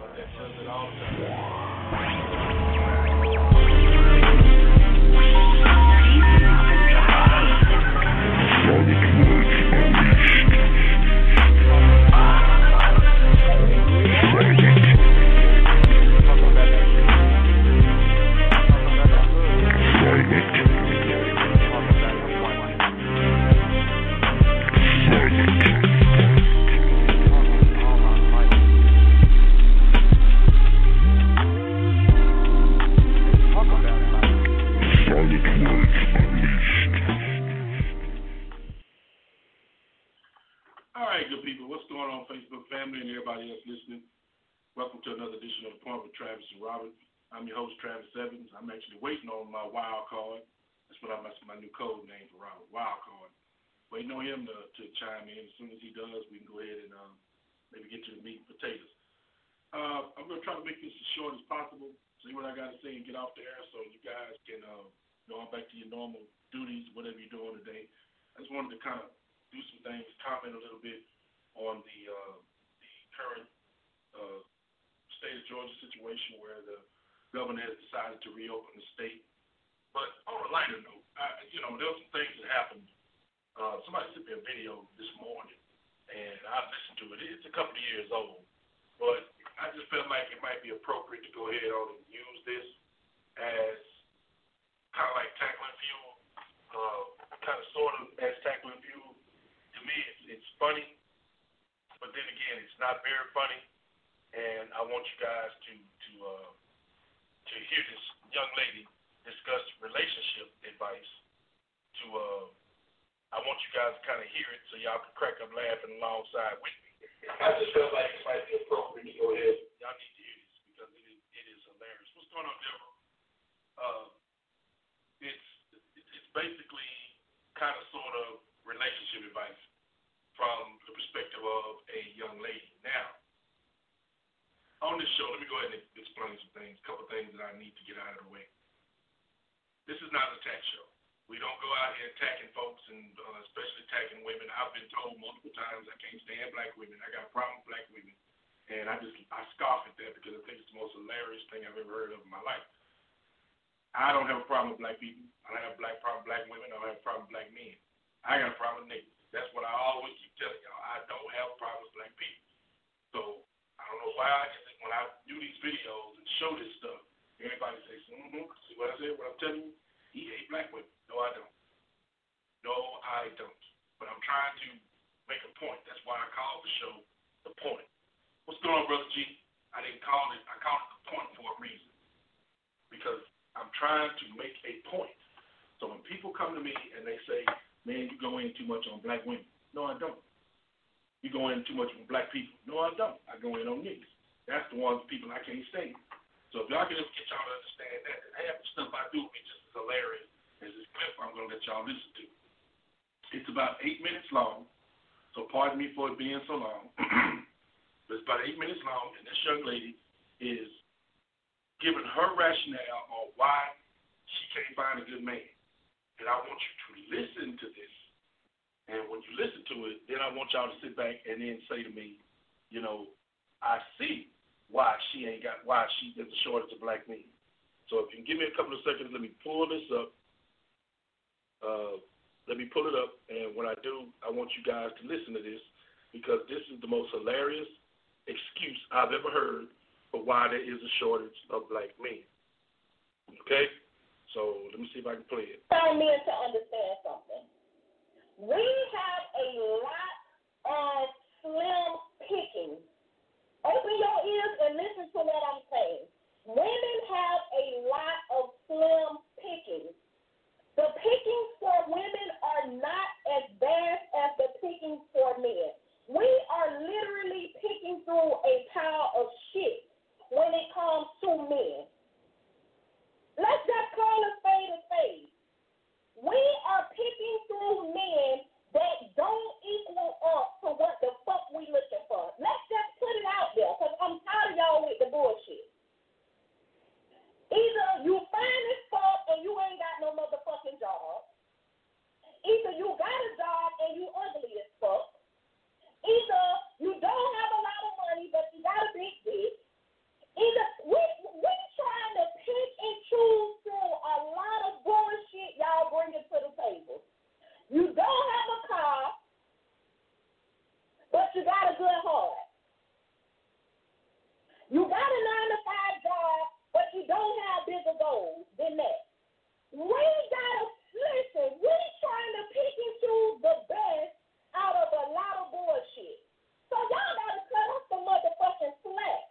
But that does it all my wild card. That's what I'm that's my new code name for Robert, wild card. Waiting on him to, to chime in. As soon as he does, we can go ahead and um, maybe get to the meat and potatoes. Uh, I'm to try to make this as short as possible, see what I got to say, and get off the air so you guys can uh, go on back to your normal duties, whatever you're doing today. I just wanted to kind of do some things, comment a little bit on the uh, the current uh, state of Georgia situation where the governor has decided to reopen the state. But on a lighter note, I, you know, there were some things that happened. Uh, somebody sent me a video this morning, and I listened to it. It's a couple of years old, but I just felt like it might be appropriate to go ahead on and use this as kind of like tackling fuel, uh, kind of sort of as tackling fuel. To me, it's, it's funny, but then again, it's not very funny. And I want you guys to to uh, to hear this young lady discuss relationship advice. To uh, I want you guys to kind of hear it so y'all can crack up laughing alongside with me. I just felt like it might be appropriate to go ahead. Y'all need to hear this because it is it is hilarious. What's going on, Deborah? Uh, it's it's basically kind of sort of relationship advice from the perspective of a young lady. Now, on this show, let me go ahead and explain some things, a couple things that I need to get out of the way. This is not an attack show. We don't go out here attacking folks and uh, especially attacking women. I've been told multiple times I can't stand black women. I got a problem with black women. And I just I scoff at that because I think it's the most hilarious thing I've ever heard of in my life. I don't have a problem with black people. I don't have a black problem with black women. I don't have a problem with black men. I got a problem with niggas. That's what I always keep telling y'all. I don't have a problem with black people. So I don't know why I when I do these videos and show this stuff, everybody says, mm-hmm, see what I said, what I'm telling you? He hate black women. No, I don't. No, I don't. But I'm trying to make a point. That's why I call the show the point. What's going on, Brother G? I didn't call it I called it the point for a reason. Because I'm trying to make a point. So when people come to me and they say, Man, you go in too much on black women. No, I don't. You go in too much on black people. No, I don't. I go in on niggas. That's the ones people I can't stand. So if y'all can just get y'all to understand that, half the stuff I do is hilarious as this clip I'm gonna let y'all listen to. It's about eight minutes long, so pardon me for it being so long. but it's about eight minutes long, and this young lady is giving her rationale on why she can't find a good man. And I want you to listen to this. And when you listen to it, then I want y'all to sit back and then say to me, you know, I see why she ain't got why she there's a shortage of black men. So if you can give me a couple of seconds, let me pull this up. Uh, let me pull it up, and when I do, I want you guys to listen to this because this is the most hilarious excuse I've ever heard for why there is a shortage of black men. Okay, so let me see if I can play it. allow men to understand something. We have a lot of slim pickings. Open your ears and listen to what I'm saying. Women have a lot of slim pickings. The pickings for women are not as vast as the pickings for men. We are literally picking through a pile of shit when it comes to men. Let's just call a spade a spade. We are picking through men that don't equal up to what the fuck we looking for. Let's just put it out there, because I'm tired of y'all with the bullshit. Either you find this fault and you ain't got no motherfucking job. Either you got a job and you ugly as fuck. Either you don't have a lot of money but you got a big dick. Either we we trying to pick and choose through a lot of bullshit y'all bringing to the table. You don't have a car, but you got a good heart. You got a nine to don't have bigger goals than that. We gotta listen. We trying to pick and choose the best out of a lot of bullshit. So y'all gotta cut off the motherfucking slack.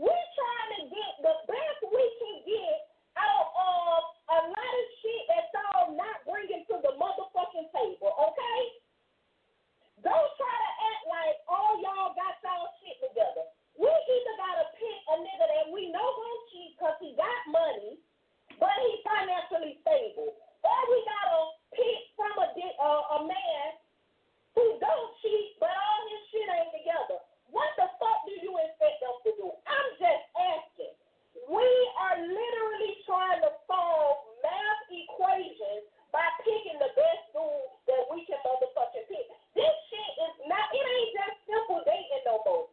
We trying to get the best we can get out of a lot of shit that's all not bringing to the motherfucking table. Okay? Don't try to act like all y'all got a nigga that we know won't cheat because he got money, but he financially stable. Or we gotta pick from a di- uh, a man who don't cheat, but all his shit ain't together. What the fuck do you expect us to do? I'm just asking. We are literally trying to solve math equations by picking the best dude that we can motherfucking pick. This shit is not, it ain't just simple dating no more.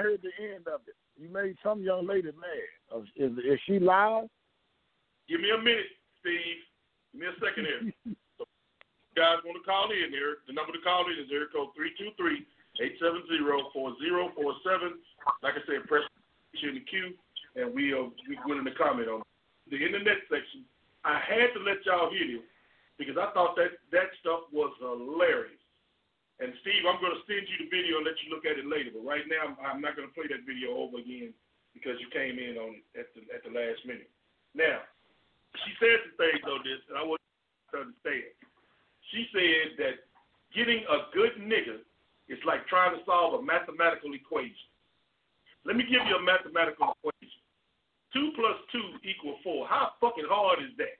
I heard the end of it. You made some young lady mad. Uh, Is is she live? Give me a minute, Steve. Give me a second here. so, guys want to call in here? The number to call in is area code three two three eight seven zero four zero four seven. Like I said, press in the queue, and we are we willing to comment on it. the internet section. I had to let y'all hear this because I thought that that stuff was hilarious. And Steve, I'm going to send you the video and let you look at it later. But right now, I'm, not going to play that video over again because you came in on at the at the last minute. Now, she said some things on this, and I want you to understand. She said that getting a good nigga is like trying to solve a mathematical equation. Let me give you a mathematical equation. Two plus two equals four. How fucking hard is that?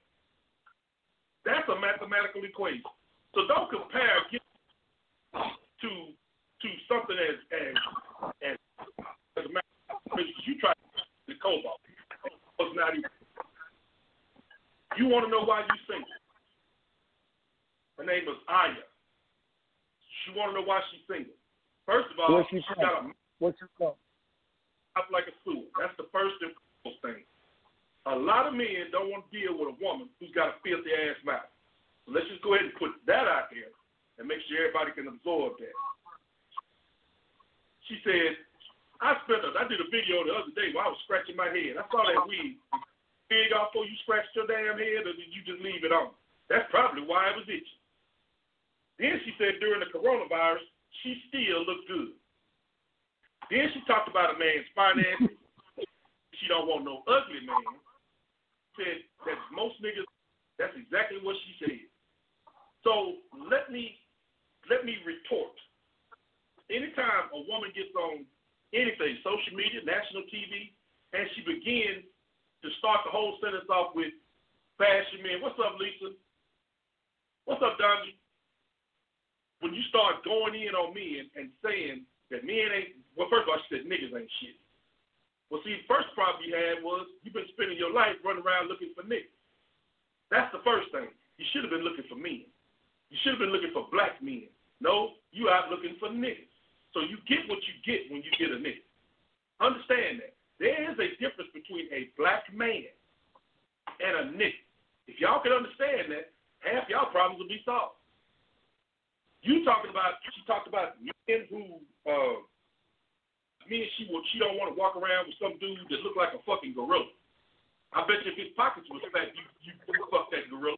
That's a mathematical equation. So don't compare getting to to something as as as, as a matter you try the cobalt. It's not even. You want to know why you single? Her name is Aya. She want to know why she's single. First of all, Where's she she from? got a What's your phone? mouth like a sewer. That's the first and foremost thing. A lot of men don't want to deal with a woman who's got a filthy ass mouth. So let's just go ahead and put that out there and make sure everybody can absorb that. She said, I spent I did a video the other day where I was scratching my head. I saw that weed big off before you scratched your damn head or did you just leave it on? That's probably why it was itching. Then she said during the coronavirus, she still looked good. Then she talked about a man's finances. she don't want no ugly man. Said that most niggas, that's exactly what she said. So let me let me retort. Anytime a woman gets on anything, social media, national TV, and she begins to start the whole sentence off with fashion men. What's up, Lisa? What's up, Donji? When you start going in on men and saying that men ain't well, first of all, she said niggas ain't shit. Well, see, first problem you had was you've been spending your life running around looking for niggas. That's the first thing. You should have been looking for men. You should have been looking for black men. No, you out looking for niggas. So you get what you get when you get a nigga. Understand that. There is a difference between a black man and a nigga. If y'all can understand that, half y'all problems will be solved. You talking about she talked about men who uh me and she will she don't want to walk around with some dude that look like a fucking gorilla. I bet you if his pockets was fat, you you fuck that gorilla.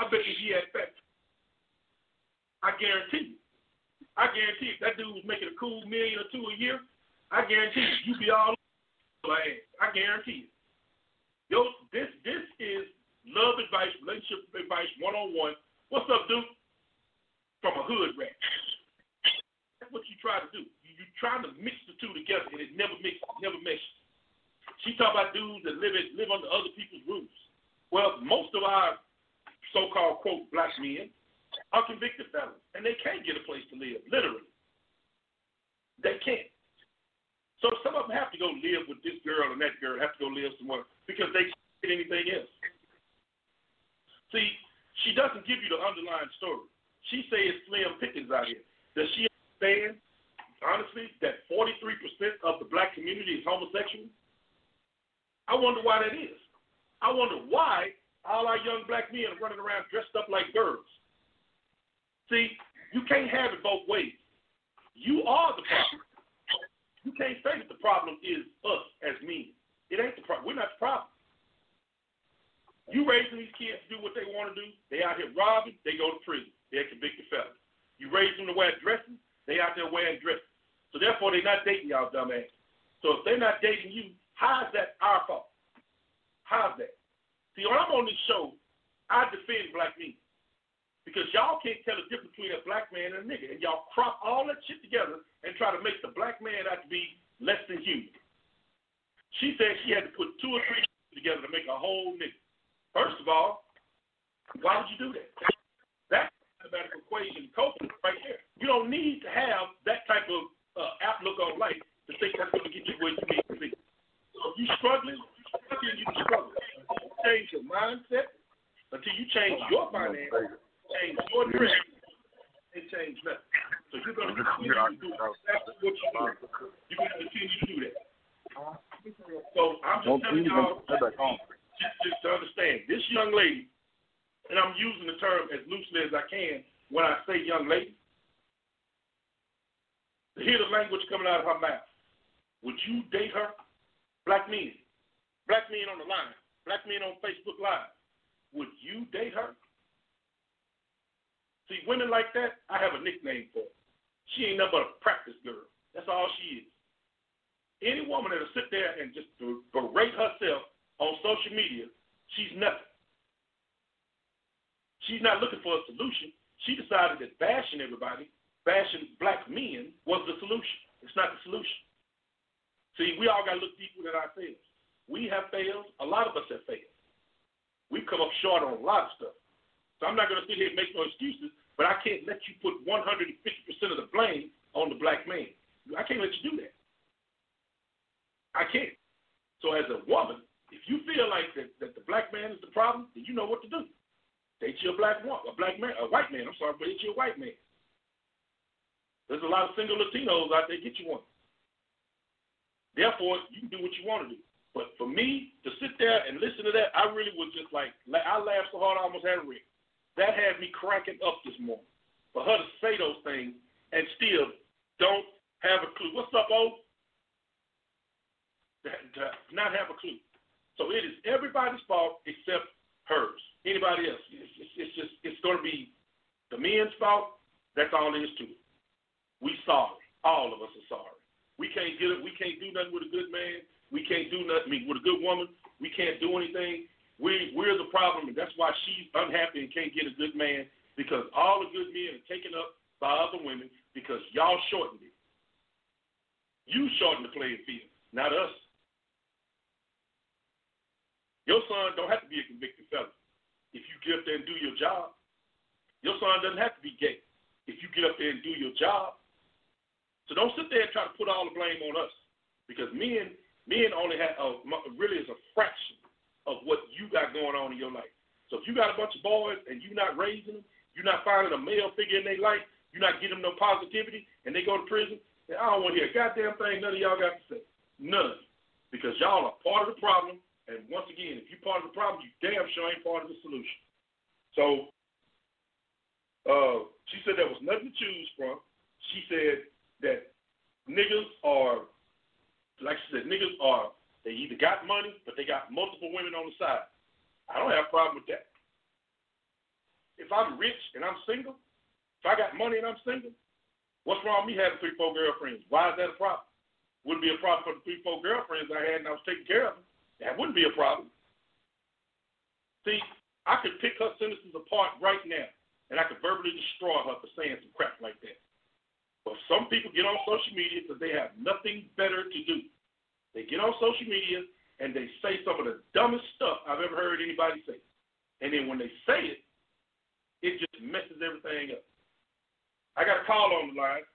I bet you he had fat. I guarantee you. I guarantee if that dude was making a cool million or two a year, I guarantee you, you'd be all over. I guarantee you. Yo, this this is love advice, relationship advice, one on one. What's up, dude? From a hood rat. That's what you try to do. You you trying to mix the two together, and it never mixes, never meshes. She talk about dudes that live in, live under other people's roofs. Well, most of our so-called quote black men are convicted felons, and they can't get a place to live. Literally, they can't. So some of them have to go live with this girl and that girl have to go live somewhere because they can't get anything else. See, she doesn't give you the underlying story. She says slim pickings out here. Does she understand, honestly, that 43% of the black community is homosexual? I wonder why that is. I wonder why all our young black men are running around dressed up like girls. See, you can't have it both ways. You are the problem. You can't say that the problem is us as men. It ain't the problem. We're not the problem. You raising these kids to do what they want to do. They out here robbing. They go to prison. They're convicted felons. You raise them to wear dresses. They out there wearing dresses. So therefore, they're not dating y'all dumbass. So if they're not dating you, how is that our fault? How's that? See, when I'm on this show, I defend black men. Because y'all can't tell the difference between a black man and a nigga. And y'all crop all that shit together and try to make the black man out to be less than human. She said she had to put two or three together to make a whole nigga. First of all, why would you do that? That's a mathematical equation culture right there. You don't need to have that type of uh, outlook on life to think that's going to get you where you need to be. So if you're struggling, until you struggle. Change your mindset until you change your finance change your dress, and change nothing. So you're going to continue to do exactly what you do. You're going to continue to do that. So I'm just telling y'all, just, just to understand, this young lady, and I'm using the term as loosely as I can when I say young lady, to hear the language coming out of her mouth. Would you date her? Black men. Black men on the line. Black men on Facebook Live. Would you date her? See, women like that, I have a nickname for. She ain't nothing but a practice girl. That's all she is. Any woman that'll sit there and just berate herself on social media, she's nothing. She's not looking for a solution. She decided that bashing everybody, bashing black men, was the solution. It's not the solution. See, we all got to look deep within ourselves. We have failed. A lot of us have failed. We've come up short on a lot of stuff. So I'm not going to sit here and make no excuses, but I can't let you put 150% of the blame on the black man. I can't let you do that. I can't. So as a woman, if you feel like that, that the black man is the problem, then you know what to do. Date you a black woman, a black man, a white man. I'm sorry, but date you a white man. There's a lot of single Latinos out there. Get you one. Therefore, you can do what you want to do. But for me to sit there and listen to that, I really was just like, I laughed so hard I almost had a rip. That had me cracking up this morning. For her to say those things and still don't have a clue. What's up, O? Not have a clue. So it is everybody's fault except hers. Anybody else? It's, it's, it's just it's going to be the men's fault. That's all there is to it. We sorry. All of us are sorry. We can't get it. We can't do nothing with a good man. We can't do nothing I mean, with a good woman. We can't do anything. We we're the problem, and that's why she's unhappy and can't get a good man because all the good men are taken up by other women because y'all shortened it. You shortened the playing field, not us. Your son don't have to be a convicted felon if you get up there and do your job. Your son doesn't have to be gay if you get up there and do your job. So don't sit there and try to put all the blame on us because men men only have uh, a, really is a fraction of what you got going on in your life. So if you got a bunch of boys and you're not raising them, you're not finding a male figure in their life, you're not getting them no positivity, and they go to prison, then I don't want to hear a goddamn thing none of y'all got to say. None. Because y'all are part of the problem, and once again, if you're part of the problem, you damn sure ain't part of the solution. So uh, she said there was nothing to choose from. She said that niggas are, like she said, niggas are they either got money, but they got multiple women on the side. I don't have a problem with that. If I'm rich and I'm single, if I got money and I'm single, what's wrong with me having three, four girlfriends? Why is that a problem? Wouldn't be a problem for the three, four girlfriends I had and I was taking care of them. That wouldn't be a problem. See, I could pick her sentences apart right now, and I could verbally destroy her for saying some crap like that. But some people get on social media because they have nothing better to do. They get on social media and they say some of the dumbest stuff I've ever heard anybody say. And then when they say it, it just messes everything up. I got a call on the line.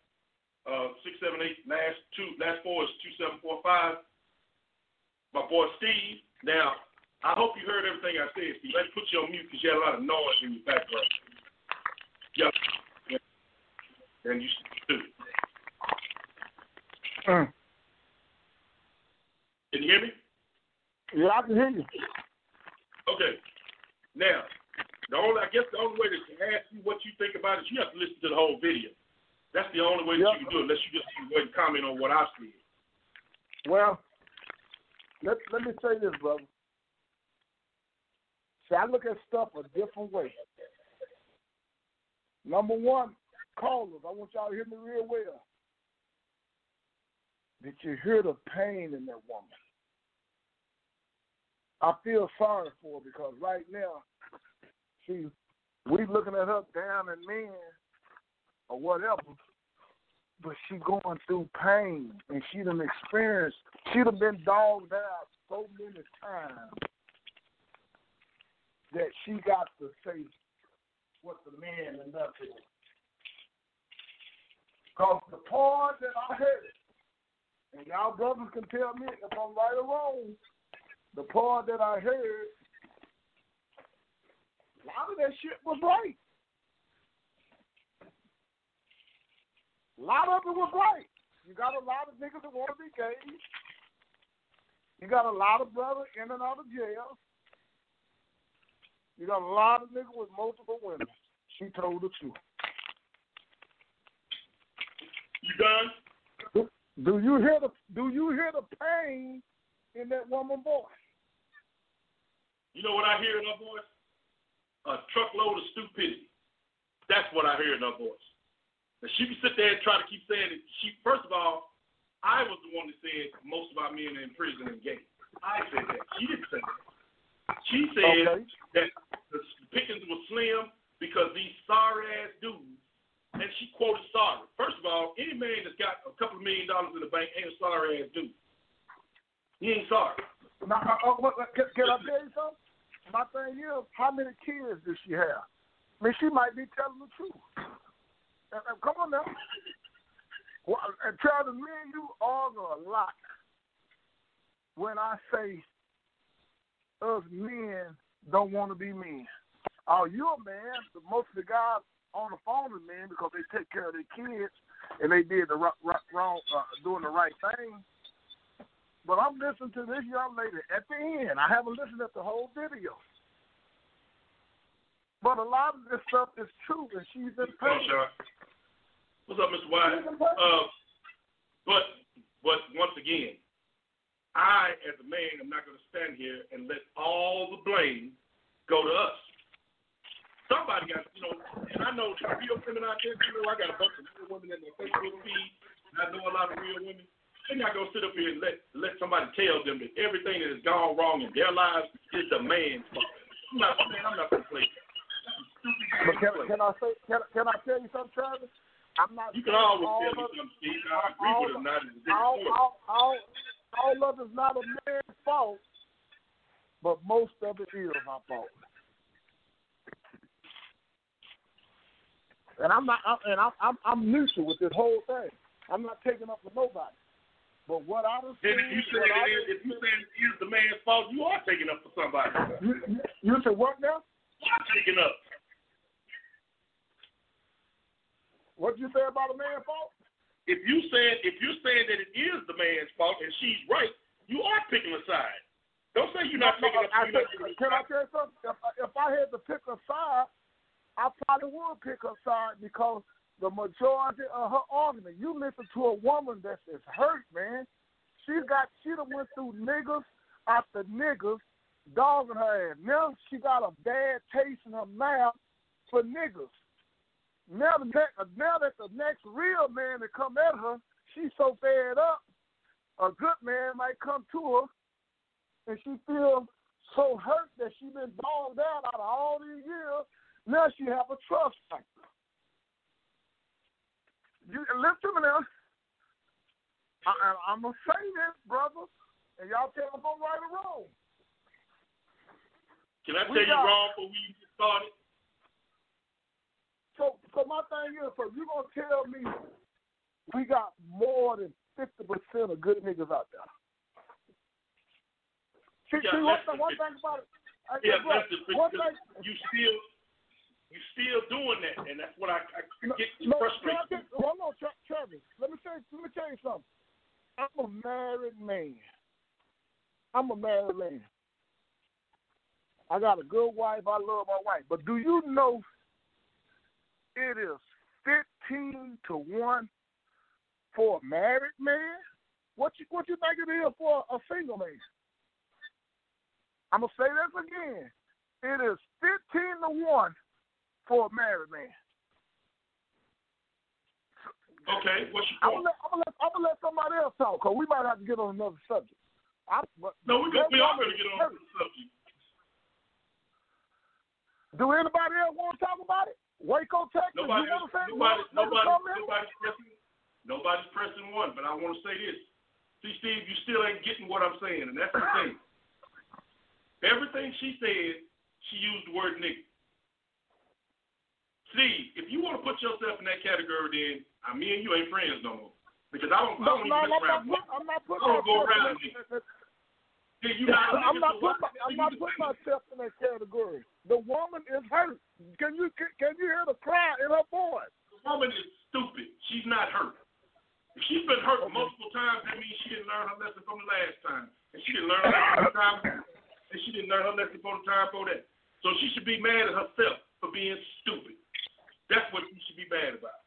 Uh, six seven eight last two last four is two seven four five. My boy Steve. Now, I hope you heard everything I said, Steve. Let's put you on mute because you had a lot of noise in your background. Yep. And you do. Mm. Can you hear me? Yeah, I can hear you. Okay. Now, the only I guess the only way to ask you what you think about it, you have to listen to the whole video. That's the only way that you can do it, unless you just go and comment on what I said. Well, let let me say this, brother. See, I look at stuff a different way. Number one, callers. I want y'all to hear me real well. Did you hear the pain in that woman? I feel sorry for her because right now, she we looking at her down and men or whatever, but she going through pain and she done experienced she done been dogged out so many times that she got to say what the man and nothing. Because the part that I heard, and y'all brothers can tell me if I'm right or wrong, the part that I heard, a lot of that shit was right. A lot of it was right. You got a lot of niggas that want to be gay. You got a lot of brothers in and out of jail. You got a lot of niggas with multiple women. She told the truth. You done? Do, you hear the Do you hear the pain in that woman's voice? You know what I hear in her voice? A truckload of stupidity. That's what I hear in her voice. And she can sit there and try to keep saying it. She first of all, I was the one that said most of our men are in prison and gay. I said that. She didn't say that. She said Okay. that the pickings were slim because these sorry ass dudes, and she quoted sorry. First of all, any man that's got a couple of million dollars in the bank ain't a sorry ass dude. He ain't sorry. Now, uh, uh, what, what- can, can I tell you something? My thing is, how many kids does she have? I mean, she might be telling the truth. Uh, uh, come on now. Well, and Travis, me and you argue a lot when I say us men don't want to be men. Oh, you're a man, but most of the guys on the phone are men because they take care of their kids and they did the right, right, wrong, uh, doing the right thing. But I'm listening to this young lady at the end. I haven't listened at the whole video. But a lot of this stuff is true, and she's in pain. What's up, Mr. White? Uh, but but once again, I as a man am not going to stand here and let all the blame go to us. Somebody got, you know, and I know real women out there. You know, I got a bunch of real women in my Facebook feed, and I know a lot of real women. They're not gonna sit up here and let let somebody tell them that everything that has gone wrong in their lives is the man's fault. I'm not, man, I'm not gonna play. But can, can I say? Can, can I tell you something, Travis? I'm not. You can always all tell me something, Steve. I agree with it, not as a different all, all, all, all of it's not a man's fault, but most of it is my fault. And I'm not, I'm- and I'm, I'm, I'm neutral with this whole thing. I'm not taking up for nobody. But what I done Then if you say it is, if you say it is the man's fault, you are taking up for somebody. you, you, you said what now? You are taking up. What you say about a man's fault? If you said if you're saying that it is the man's fault and she's right, you are picking a side. Don't say you're not No, taking up. I you're not said- taking can I tell you something? If, if I had to pick a side, I probably would pick a side because the majority of her argument, you listen to a woman that's is hurt, man. She got she done went through niggas after niggas dogging her ass. Now she got a bad taste in her mouth for niggas. Now the next, now that the next real man that come at her, she's so fed up. A good man might come to her and she feels so hurt that she been dogged out out of all these years. Now she have a trust factor. You listen to me now. I, I'm gonna say this, brother, and y'all tell me if I'm right or wrong. Can I We tell you got- wrong before we get started? So, so my thing is, so you gonna tell me we got more than fifty percent of good niggas out there? See, Yeah, see one, less thing, one thing about it. I, Yeah, look, less one thing, You still you still doing that, and that's what I, I get no, frustrated. Hold on, Tra- Travis. Let me tell you, let me tell you something. I'm a married man. I'm a married man. I got a good wife. I love my wife. But do you know it is fifteen to one for a married man? What you what you think it is for a single man? I'm gonna say this again. It is fifteen to one for a married man. Okay, what's your I'm gonna, let, I'm, gonna let, I'm gonna let somebody else talk because we might have to get on another subject. I, but No, we, we are going to get on the subject. Do anybody else want to talk about it? Waco, Texas. Nobody, you want to say nobody, nobody, nobody's pressing, nobody's pressing one. But I want to say this. See, Steve, you still ain't getting what I'm saying, and that's the thing. Everything she said, she used the word nigga. Steve, if you want to put yourself in that category, then uh, me and you ain't friends no more. Because I don't, I don't no, even I'm not, around. I'm not putting I don't go myself around in niggas. that- Then you not a I'm not putting, my, the I'm not putting myself in that category. The woman is hurt. Can you can, can you hear the cry in her voice? The woman is stupid. She's not hurt. If she's been hurt multiple times, that means she didn't learn her lesson from the last time. And she didn't learn her lesson from the time and she didn't learn her lesson from the time before that. So she should be mad at herself for being stupid. That's what you should be mad about.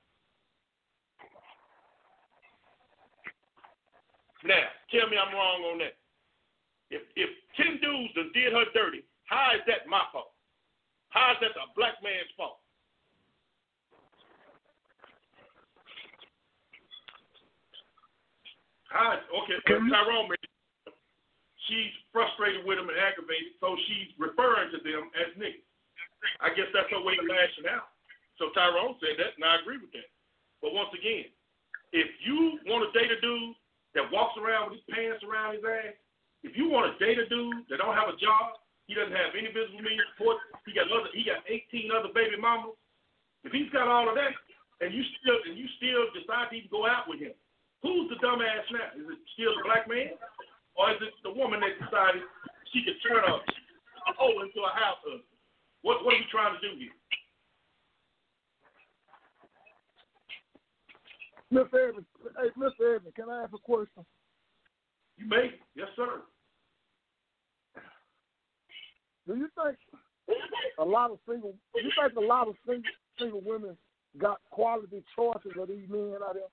Now, tell me I'm wrong on that. If if ten dudes done did her dirty, how is that my fault? How is that a black man's fault? How is, okay, you- Tyrone, made- she's frustrated with him and aggravated, so she's referring to them as niggas. I guess that's her way of lashing out. So Tyrone said that, and I agree with that. But once again, if you want to date a dude that walks around with his pants around his ass, if you want to date a dude that don't have a job, he doesn't have any visible means support, he got other, he got 18 other baby mamas. If he's got all of that, and you still and you still decide to even go out with him, who's the dumbass now? Is it still the black man, or is it the woman that decided she could turn a, a hoe into a house husband? What what are we trying to do here? Mr. Evans, hey, Mr. Evans, can I ask a question? You may, yes sir. Do you think a lot of single? Do You think a lot of single single women got quality choices of these men out there?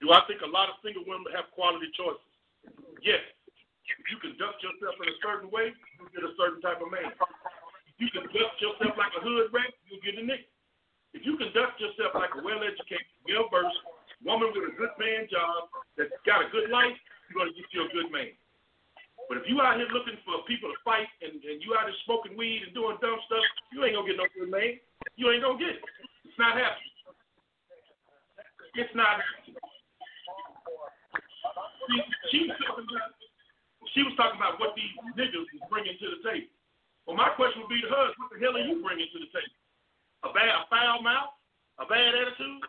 Do I think a lot of single women have quality choices? Yes. If you conduct yourself in a certain way, you get a certain type of man. If you conduct yourself like a hood rat, you'll get a nigga. If you conduct yourself like a well-educated, well-versed woman with a good man job that's got a good life, you're going to get you a good man. But if you out here looking for people to fight and, and you out here smoking weed and doing dumb stuff, you ain't to get no good man. You ain't to get it. It's not happening. It's not happening. See, she was talking about she was talking about what these niggas is bringing to the table. Well, my question would be to her: What the hell are you bringing to the table? A bad, a foul mouth, a bad attitude.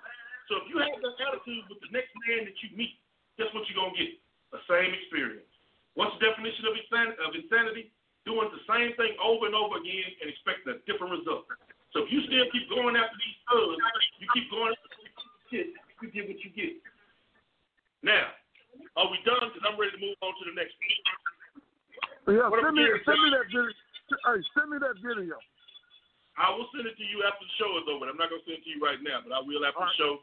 So if you have that attitude with the next man that you meet, guess what you're gonna get? The same experience. What's the definition of insanity? Of insanity? Doing the same thing over and over again and expecting a different result. So if you still keep going after these thugs, you keep going after these shit, you get what you get. Now, are we done? Because I'm ready to move on to the next one. Yeah, What send me send me that video. Hey, send me that video. I will send it to you after the show is over. I'm not going to send it to you right now, but I will after the show.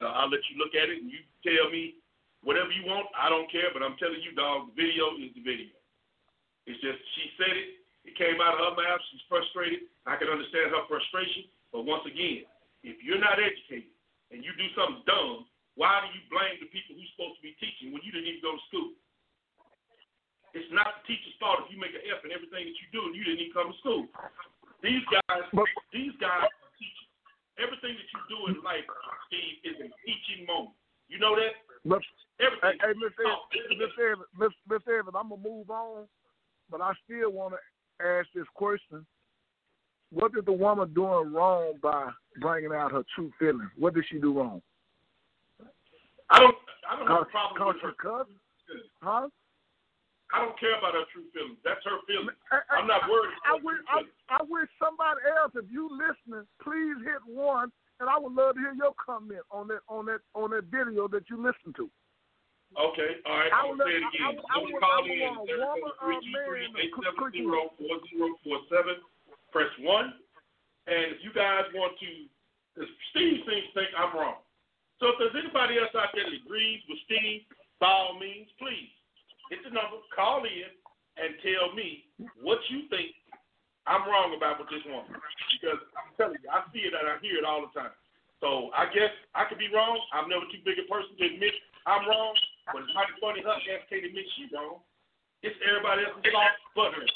Uh, I'll let you look at it and you tell me whatever you want. I don't care, but I'm telling you, dog, the video is the video. It's just she said it. It came out of her mouth. She's frustrated. I can understand her frustration. But once again, if you're not educated and you do something dumb, why do you blame the people who's supposed to be teaching when you didn't even go to school? It's not the teacher's fault if you make an F in everything that you do and you didn't even come to school. These guys, But- these guys are teaching. Everything that you do in life, Steve, is a teaching moment. You know that? But Everything. hey, Miss Evans, Miss Evans, Miss, Miss Evans, I'm gonna move on, but I still want to ask this question: What did the woman doing wrong by bringing out her true feelings? What did she do wrong? I don't. I don't have a problem with her cousin, huh? I don't care about her true feelings. That's her feelings. Hey, hey, I'm not worried I, I her wish I. I wish somebody else, if you listening, please hit one, and I would love to hear your comment on that on that on that video that you listened to. Okay, all right. I would say it again. I- I call I would in want a woman or a um, man to cook- cook you. 870-4047. Press one. And if you guys want to, because Steve seems to think I'm wrong. So if there's anybody else out there that agrees with Steve, by all means, please hit the number, call in, and tell me what you think I'm wrong about with this woman. Because I'm telling you, I see it and I hear it all the time. So I guess I could be wrong. I'm never too big a person to admit I'm wrong. But it's mighty funny her ass can't admit she wrong. It's everybody else's fault but her.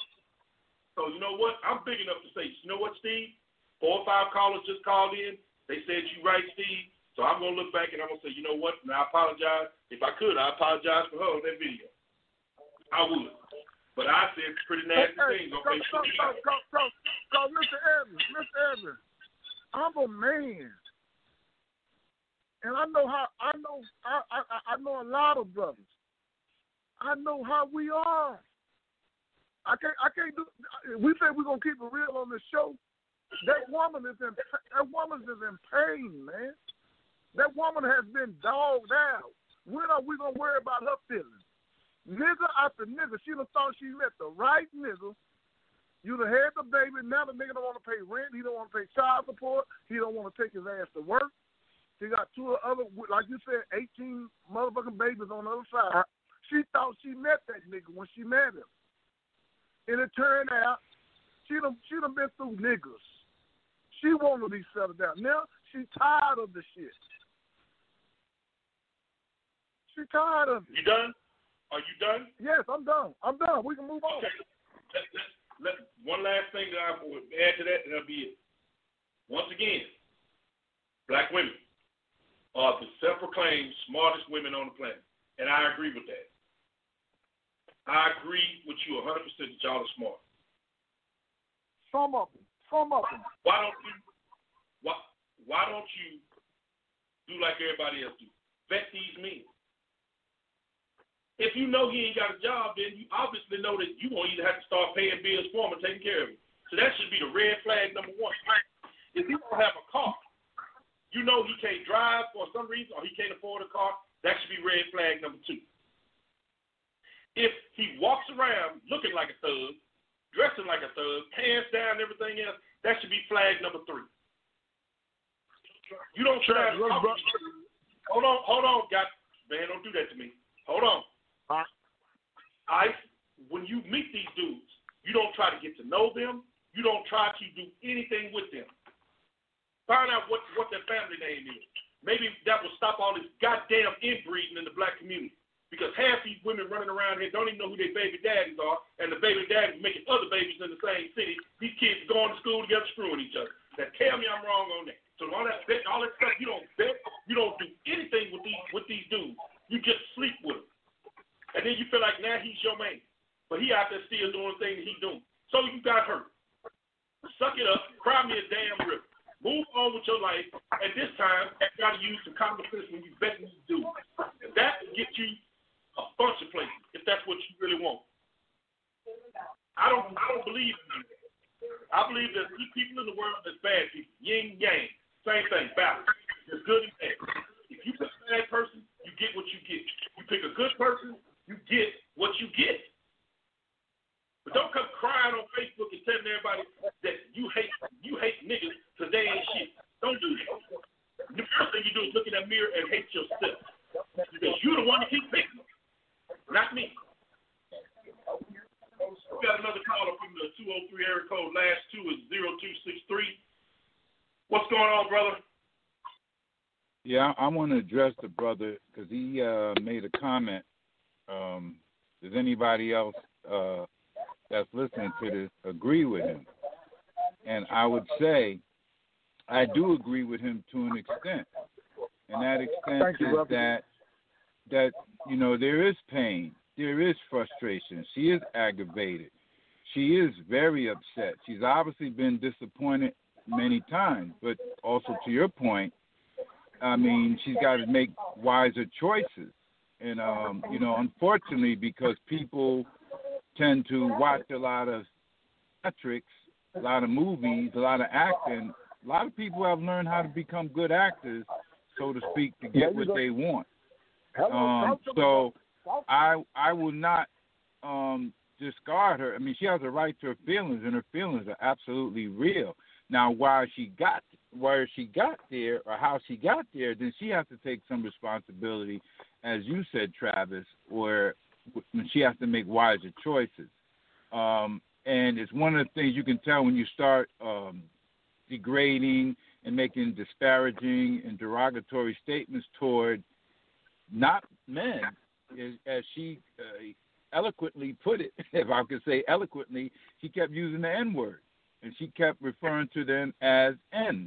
So you know what? I'm big enough to say, you know what, Steve? Four or five callers just called in. They said you right, Steve. So I'm gonna look back and I'm gonna say, you know what? And I apologize. If I could, I apologize for her on that video. I would. But I said pretty nasty Hey, things on go, go, Facebook. go, go, go, go, Mr. Evans, Mr. Evans. I'm a man, and I know how. I know. I, I I know a lot of brothers. I know how we are. I can't. I can't do. We say we're gonna keep it real on this show. That woman is in. That woman is in pain, man. That woman has been dogged out. When are we gonna worry about her feelings? Nigga after nigga, she done thought she met the right nigga. You done had the baby. Now the nigga don't want to pay rent. He don't want to pay child support. He don't want to take his ass to work. He got two other, like you said, 18 motherfucking babies on the other side. Uh, she thought she met that nigga when she met him. And it turned out she done, she done been through niggas. She wanted to be settled down. Now she tired of the shit. She tired of it. You done? Are you done? Yes, I'm done. I'm done. We can move on. Okay. Let, let, let, one last thing that I would add to that, and that'll be it. Once again, black women are the self-proclaimed smartest women on the planet, and I agree with that. I agree with you 100% that y'all are smart. Some of them. Some of them. Why don't you? Why Why don't you do like everybody else do? Vet these men. If you know he ain't got a job, then you obviously know that you won't either have to start paying bills for him and taking care of him. So that should be the red flag number one. If he don't have a car, you know he can't drive for some reason or he can't afford a car, that should be red flag number two. If he walks around looking like a thug, dressing like a thug, pants down, and everything else, that should be flag number three. You don't try to talk to me. Hold on, hold on, God, man, don't do that to me. Hold on. I, when you meet these dudes, you don't try to get to know them. You don't try to do anything with them. Find out what what their family name is. Maybe that will stop all this goddamn inbreeding in the black community. Because half these women running around here don't even know who their baby daddies are, and the baby daddies making other babies in the same city. These kids going to school together, screwing each other. Now tell me I'm wrong on that. So all that all that stuff, you don't bet, you don't do anything with these with these dudes. You just sleep with them, and then you now he's your man, but he out there still doing the thing he doing. So you got hurt. Suck it up, cry me a damn river. Move on with your life, and this time you got to use some common sense when you bet dudes. And that will get you a bunch of places if that's what you really want. I don't I don't believe in you. I believe there's good people in the world, there's bad people. Yin yang. Same thing, balance. There's good and bad. If you pick a bad person, you get what you get. You pick a good person, you get what you get. But don't come crying on Facebook and telling everybody that you hate you hate niggas because they ain't shit. Don't do that. The first thing you do is look in that mirror and hate yourself. Because you're the one that keeps picking them, not me. We got another caller from the 203 area code. Last two is 0263. What's going on, brother? Yeah, I want to address the brother because he uh, made a comment. Um, does anybody else uh, that's listening to this agree with him? And I would say I do agree with him to an extent, and that extent you, is brother. that that you know there is pain, there is frustration. She is aggravated. She is very upset. She's obviously been disappointed many times, but also to your point, I mean, she's got to make wiser choices. And um, you know, unfortunately, because people tend to watch a lot of Netflix, a lot of movies, a lot of acting, a lot of people have learned how to become good actors, so to speak, to get what they want. Um, talk to me. so I I will not um, discard her. I mean, she has a right to her feelings, and her feelings are absolutely real. Now, why she got where she got there, or how she got there, then she has to take some responsibility, as you said, Travis, when she has to make wiser choices. Um, and it's one of the things you can tell when you start um, degrading and making disparaging and derogatory statements toward not men, as, as she uh, eloquently put it, if I could say eloquently, she kept using the N word, and she kept referring to them as Ners,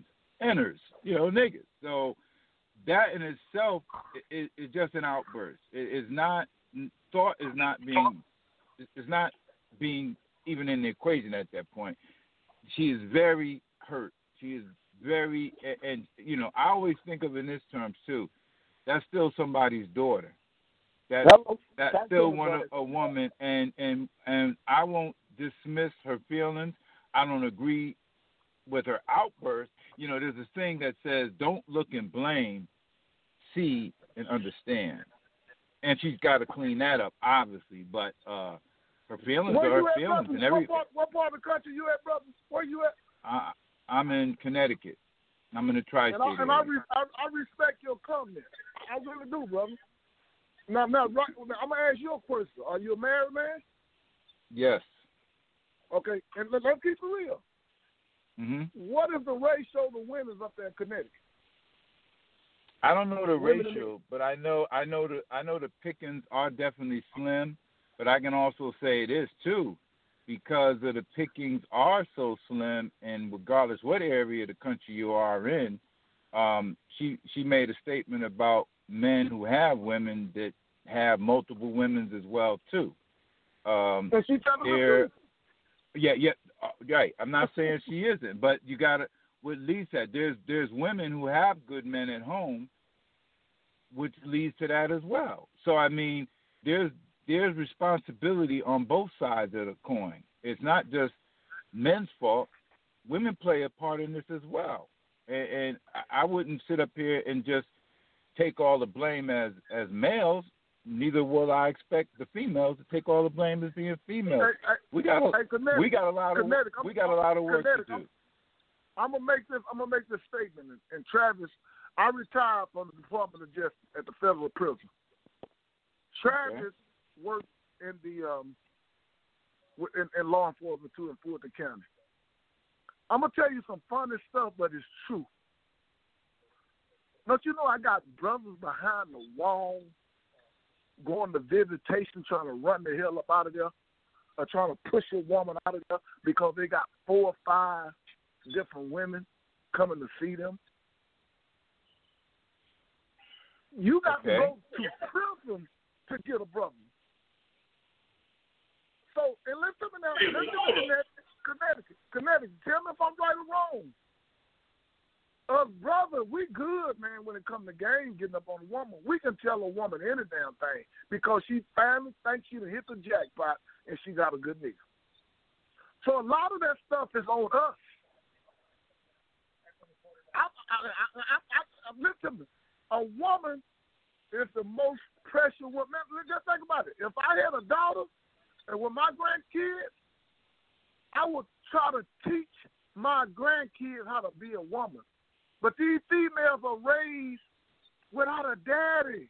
you know, niggas. So that in itself is, is just an outburst. It is not thought is not being is not being even in the equation at that point. She is very hurt. She is very and, you know I always think of in this terms too. That's still somebody's daughter. That Hello? that's That's still one a woman and and and I won't dismiss her feelings. I don't agree with her outburst. Know, there's this thing that says don't look and blame, see and understand. And she's got to clean that up, obviously. But uh her feelings Where are her feelings, brother? and every. What part, what part of the country you at, brother? Where you at? I, I'm in Connecticut. I'm in the tri-state And I, and I, re, I, I respect your comment. I really do, brother. Now, now, right, I'm gonna ask you a question. Are you a married man? Yes. Okay, and let, let's keep it real. Hmm What is the ratio of the women up there in Connecticut? I don't know the Women ratio, but I know I know the I know the pickings are definitely slim. But I can also say this too, because of the pickings are so slim, and regardless what area of the country you are in, um, she she made a statement about men who have women that have multiple women as well too. Um, And she telling the truth. yeah, yeah, Uh, right. I'm not saying she isn't, but you got to. What Lee said, there's there's women who have good men at home, which leads to that as well. So I mean, there's there's responsibility on both sides of the coin. It's not just men's fault. Women play a part in this as well, and, and I wouldn't sit up here and just take all the blame as as males. Neither will I expect the females to take all the blame as being females. Hey, hey, We got a, hey, we got a lot of Connecticut, we got a lot of work to do. I'm gonna make this. I'm gonna make this statement. And, and Travis, I retired from the Department of Justice at the federal prison. Travis worked in the um in, in law enforcement too in Fulton County. I'm gonna tell you some funny stuff, but it's true. Don't you know I got brothers behind the wall going to visitation trying to run the hell up out of there or trying to push a woman out of there because they got four or five different women coming to see them. You got Okay. to go to prison to get a brother. So, and listen to me now. Hey, Listen to hold me, up. Connecticut. Connecticut. Connecticut. Tell me if I'm right or wrong. Us brother, we good, man, when it comes to game getting up on a woman. We can tell a woman any damn thing because she finally thinks she hit the jackpot and she got a good nigga. So a lot of that stuff is on us. I, I, I, I, I, I, listen, a woman is the most precious woman. Just think about it. If I had a daughter and with my grandkids, I would try to teach my grandkids how to be a woman. But these females are raised without a daddy.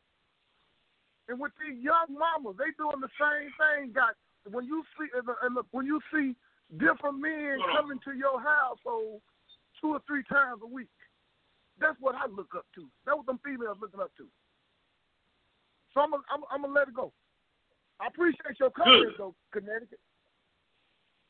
And with these young mamas, they doing the same thing. Got when you see and look- when you see different men coming to your household two or three times a week, that's what I look up to. That's what them females looking up to. So I'm gonna I'm, I'm gonna let it go. I appreciate your comments, though, Connecticut.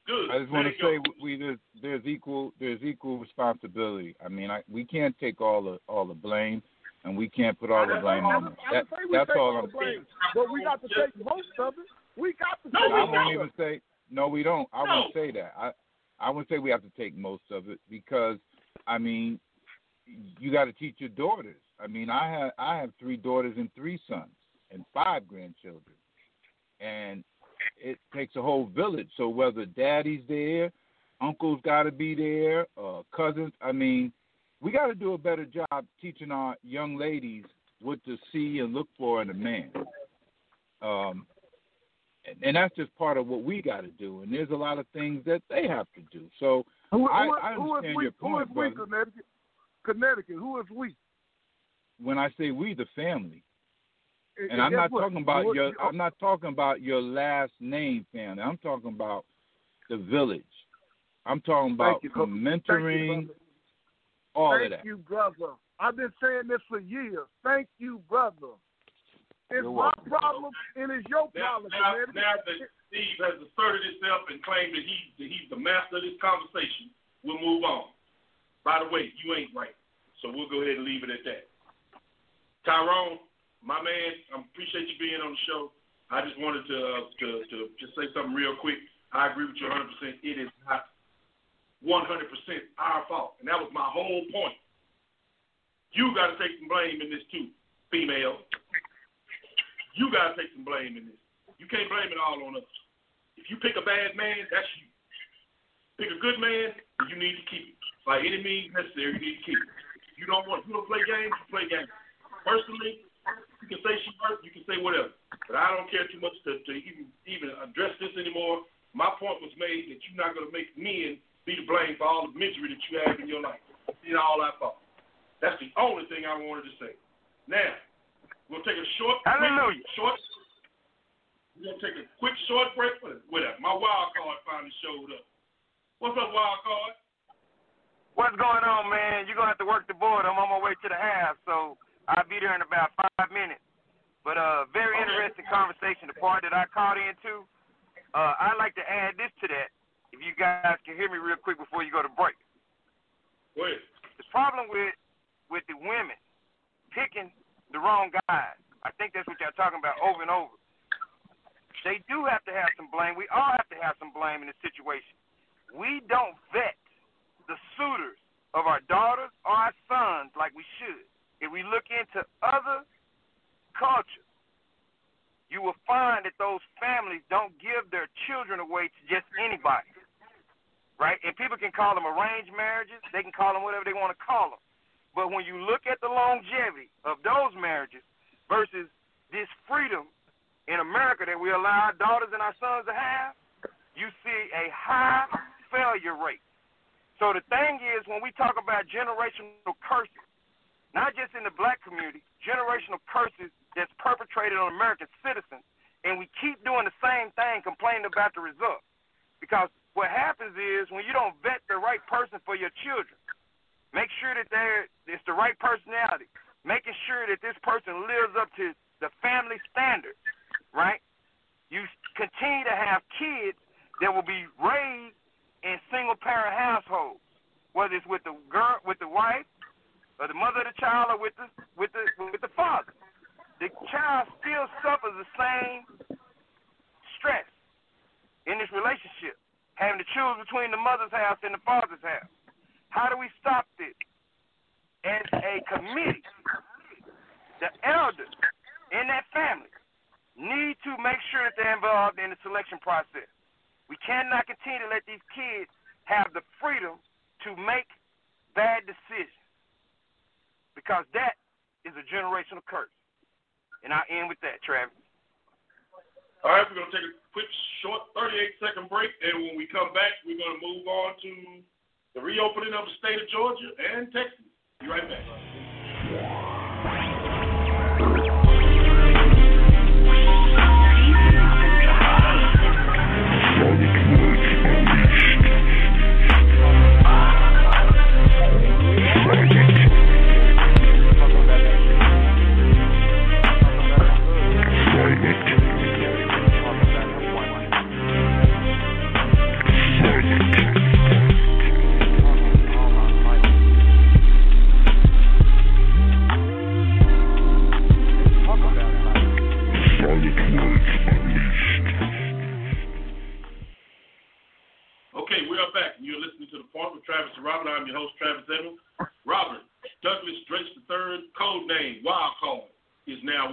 Good. I just want to There you say we there's there's equal there's equal responsibility. I mean, I we can't take all the all the blame, and we can't put all the blame I on them. I That, would say we that's take all all I'm the blame, saying. but we got to take most of it. We got to No, take I won't even say no. We don't. I No. won't say that. I I won't say we have to take most of it because I mean, you got to teach your daughters. I mean, I have I have three daughters and three sons and five grandchildren, and it takes a whole village. So whether daddy's there, uncle's got to be there, uh, cousins. I mean, we got to do a better job teaching our young ladies what to see and look for in a man. Um, and, and that's just part of what we got to do. And there's a lot of things that they have to do. So Who, I- who, I who is understand we? your point, who is we, brother. Connecticut? Connecticut. Who is we? when I say we, the family, And, and I'm not what? talking about You- your, I'm not talking about your last name family. I'm talking about the village. I'm talking about you, Co- from thank you, mentoring, brother. all Thank of that. Thank you, brother. I've been saying this for years. Thank you, brother. It's You're my welcome. problem and it's your Now, problem, now, man. now that Steve has asserted himself and claimed that he's that he's the master of this conversation, we'll move on. By the way, you ain't right, so we'll go ahead and leave it at that. Tyrone, my man, I appreciate you being on the show. I just wanted to uh, to to just say something real quick. I agree with you 100. percent It is not 100 percent our fault, and that was my whole point. You got to take some blame in this too, female. You got to take some blame in this. You can't blame it all on us. If you pick a bad man, that's you. Pick a good man, you need to keep it. By any means necessary, you need to keep it. You don't want you don't play games, you play games. Personally, you can say she hurt, you can say whatever. But I don't care too much to, to even even address this anymore. My point was made that you're not gonna make men be to blame for all the misery that you have in your life. It's all our fault. That's the only thing I wanted to say. Now, we'll take a short Hallelujah. quick, short we're gonna take a quick short break. Whatever. My wild card finally showed up. What's up, wild card? What's going on, man? You're gonna have to work the board. I'm on my way to the half, so I'll be there in about five minutes. But uh, very interesting conversation. The part that I caught into. Uh, I'd like to add this to that. If you guys can hear me real quick before you go to break. Ahead. The problem with with the women picking the wrong guys. I think that's what y'all talking about over and over. They do have to have some blame. We all have to have some blame in this situation. We don't vet the suitors of our daughters or our sons like we should. If we look into other cultures, you will find that those families don't give their children away to just anybody. Right? And people can call them arranged marriages, they can call them whatever they want to call them. But when you look at the longevity of those marriages versus this freedom in America that we allow our daughters and our sons to have, you see a high failure rate. So the thing is, when we talk about generational curses, not just in the black community, generational curses that's perpetrated on American citizens, and we keep doing the same thing, complaining about the result. Because what happens is when you don't vet the right person for your children, make sure that they're it's the right personality, making sure that this person lives up to the family standards, right? You continue to have kids that will be raised in single parent households, whether it's with the girl, with the wife, or the mother of the child, or with the with the with the father. The child still suffers the same stress in this relationship, having to choose between the mother's house and the father's house. How do we stop this? As a committee, the elders in that family need to make sure that they're involved in the selection process. We cannot continue to let these kids have the freedom to make bad decisions because that is a generational curse. And I'll end with that, Travis. All right, we're gonna take a quick, short, 38 second break, and when we come back, we're gonna move on to the reopening of the state of Georgia and Texas. Be right back.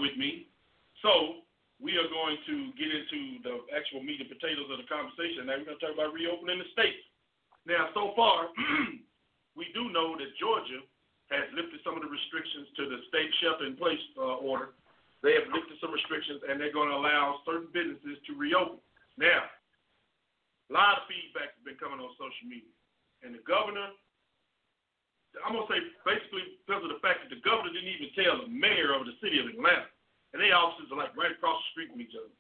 With me. So we are going to get into the actual meat and potatoes of the conversation. Now we're going to talk about reopening the state. Now, so far, we do know that Georgia has lifted some of the restrictions to the state shelter-in-place uh, order. They have lifted some restrictions, and they're going to allow certain businesses to reopen. Now, a lot of feedback has been coming on social media. And the governor, I'm going to say basically because of the fact that the governor didn't even tell the mayor of the city of Atlanta, and their offices are like right across the street from each other.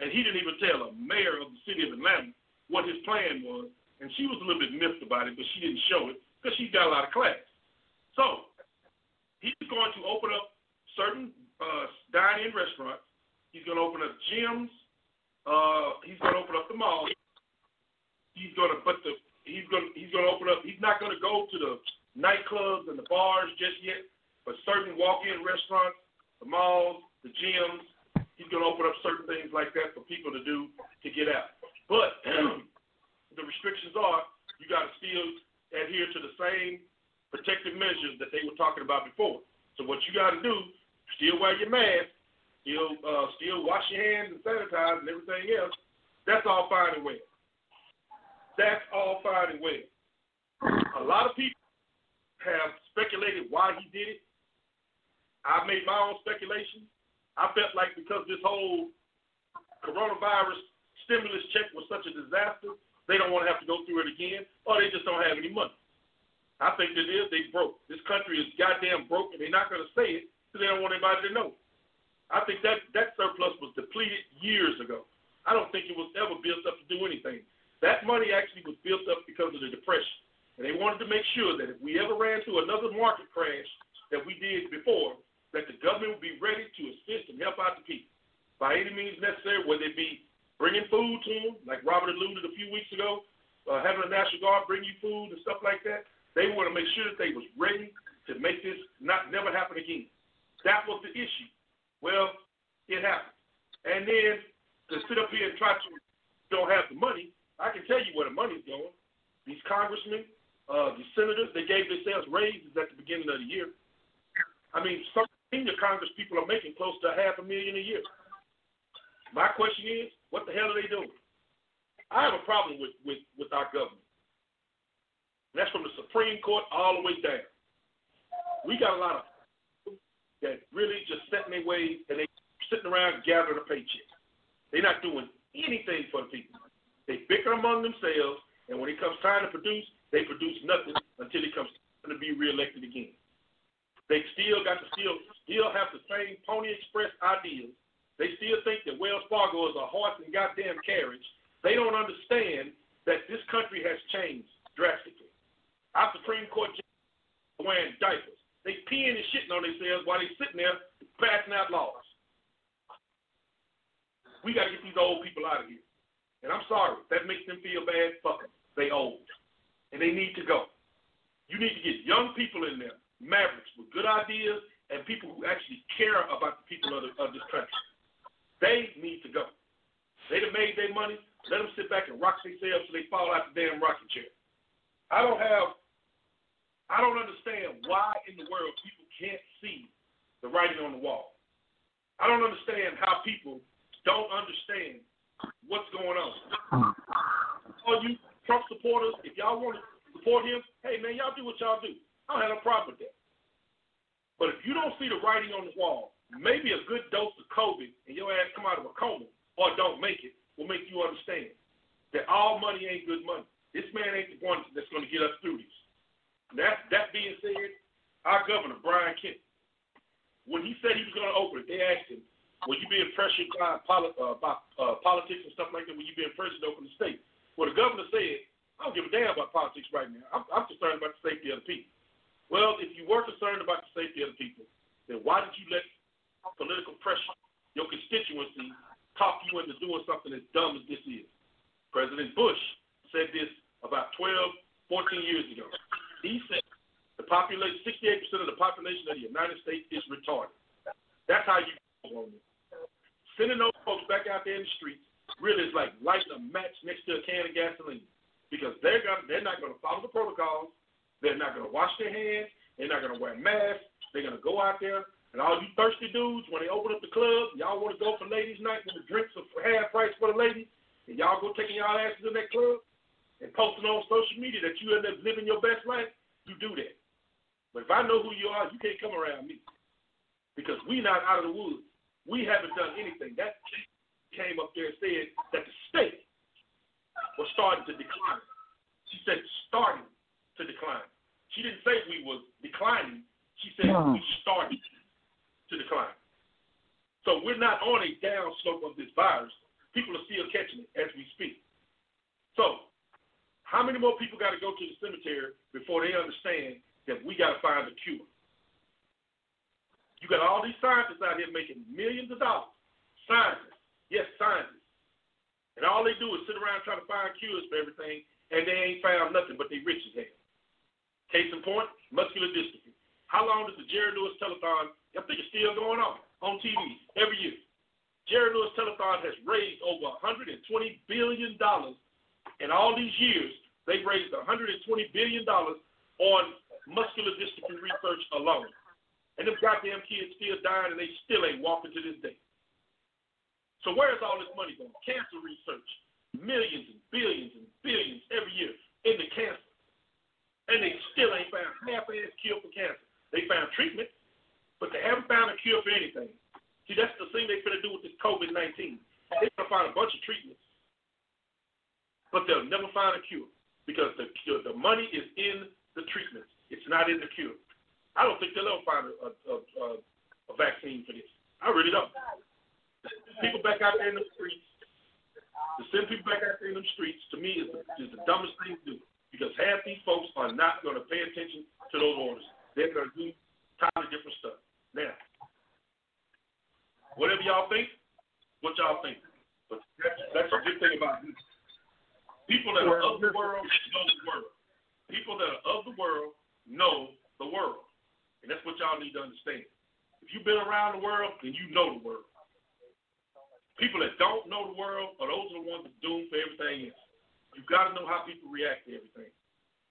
And he didn't even tell the mayor of the city of Atlanta what his plan was. And she was a little bit miffed about it, but she didn't show it because she's got a lot of class. So he's going to open up certain uh, dine-in restaurants. He's going to open up gyms. Uh, he's going to open up the mall. He's going to, but the he's going he's going to open up. He's not going to go to the nightclubs and the bars just yet, but certain walk-in restaurants, the malls, the gyms. He's going to open up certain things like that for people to do to get out. But the restrictions are you got to still adhere to the same protective measures that they were talking about before. So what you got to do, still wear your mask, still uh, still wash your hands and sanitize and everything else. That's all fine and well. That's all fine and well. A lot of people have speculated why he did it. I made my own speculation. Felt like because this whole coronavirus stimulus check was such a disaster, they don't want to have to go through it again, or they just don't have any money. I think it is they broke. This country is goddamn broke, and they're not going to say it because they don't want anybody to know. I think that that surplus was depleted years ago. I don't think it was ever built up to do anything. That money actually was built up because of the depression, and they wanted to make sure that if we ever ran through another market crash that we did before, government would be ready to assist and help out the people by any means necessary, whether it be bringing food to them, like Robert alluded a few weeks ago, uh, having a National Guard bring you food and stuff like that. They want to make sure that they was ready to make this not never happen again. That was the issue. Well, it happened. And then to sit up here and try to don't have the money, I can tell you where the money's going. These congressmen, uh, the senators, they gave themselves raises at the beginning of the year. I mean, some senior Congress people are making close to half a million a year. My question is, what the hell are they doing? I have a problem with, with, with our government. And that's from the Supreme Court all the way down. We got a lot of that really just set in their ways and they sitting around gathering a paycheck. They're not doing anything for the people. They bicker among themselves, and when it comes time to produce, they produce nothing until it comes time to be reelected again. They still got to still still have the same Pony Express ideas. They still think that Wells Fargo is a horse and goddamn carriage. They don't understand that this country has changed drastically. Our Supreme Court wearing diapers. They peeing and shitting on themselves while they sitting there passing out laws. We got to get these old people out of here. And I'm sorry, that makes them feel bad. Fuck them. They old. And they need to go. You need to get young people in there mavericks with good ideas and people who actually care about the people of, the, of this country. They need to go. They have made their money. Let them sit back and rock themselves so they fall out the damn rocking chair. I don't have, I don't understand why in the world people can't see the writing on the wall. I don't understand how people don't understand what's going on. All you Trump supporters, if y'all want to support him, hey man, y'all do what y'all do. I don't have no problem with that. But if you don't see the writing on the wall, maybe a good dose of COVID and your ass come out of a coma or don't make it will make you understand that all money ain't good money. This man ain't the one that's going to get us through this. That that being said, our governor Brian Kemp, when he said he was going to open it, they asked him, "Will you being pressured by, uh, by uh, politics and stuff like that? Will you being pressured to open the state?" Well, the governor said, "I don't give a damn about politics right now. I'm, I'm concerned about the safety of the people." Well, if you were concerned about the safety of the people, then why did you let political pressure, your constituency, talk you into doing something as dumb as this is? President Bush said this about 12, 14 years ago. He said the population, 68% of the population of the United States is retarded. That's how you on it. Sending those folks back out there in the streets really is like lighting a match next to a can of gasoline because they're gonna, they're not going to follow the protocols they're not going to wash their hands. They're not going to wear masks. They're going to go out there. And all you thirsty dudes, when they open up the club, y'all want to go for ladies' night when the drinks are half price for the ladies, and y'all go taking y'all asses in that club and posting on social media that you end up living your best life, you do that. But if I know who you are, you can't come around me because we not out of the woods. We haven't done anything. That came up there and said that the state was starting to decline. She said starting to decline. She didn't say we were declining. She said hmm. we started to decline. So we're not on a down slope of this virus. People are still catching it as we speak. So how many more people got to go to the cemetery before they understand that we got to find a cure. You got all these scientists out here making millions of dollars. Scientists. Yes, scientists. And all they do is sit around trying to find cures for everything, and they ain't found nothing but they rich as hell. Case in point, muscular dystrophy. How long does the Jerry Lewis telethon, I think it's still going on, on TV every year. Jerry Lewis telethon has raised over $120 billion in all these years. They've raised $120 billion on muscular dystrophy research alone. And them goddamn kids still dying and they still ain't walking to this day. So where is all this money going? Cancer research. Millions and billions and billions every year into cancer. And they still ain't found half-ass cure for cancer. They found treatment, but they haven't found a cure for anything. See, that's the thing they're going to do with this COVID-19. They're going to find a bunch of treatments, but they'll never find a cure because the the money is in the treatments. It's not in the cure. I don't think they'll ever find a, a, a, a vaccine for this. I really don't. People back out there in the streets, to send people back out there in the streets, to me, is the, is the dumbest thing to do because half these folks are not going to pay attention to those orders. They're going to do totally different stuff. Now, whatever y'all think, what y'all think. But that's, that's a good thing about this. People that are of the world know the world. People that are of the world know the world. And that's what y'all need to understand. If you've been around the world, then you know the world. People that don't know the world are those are the ones doomed for everything else. You've got to know how people react to everything.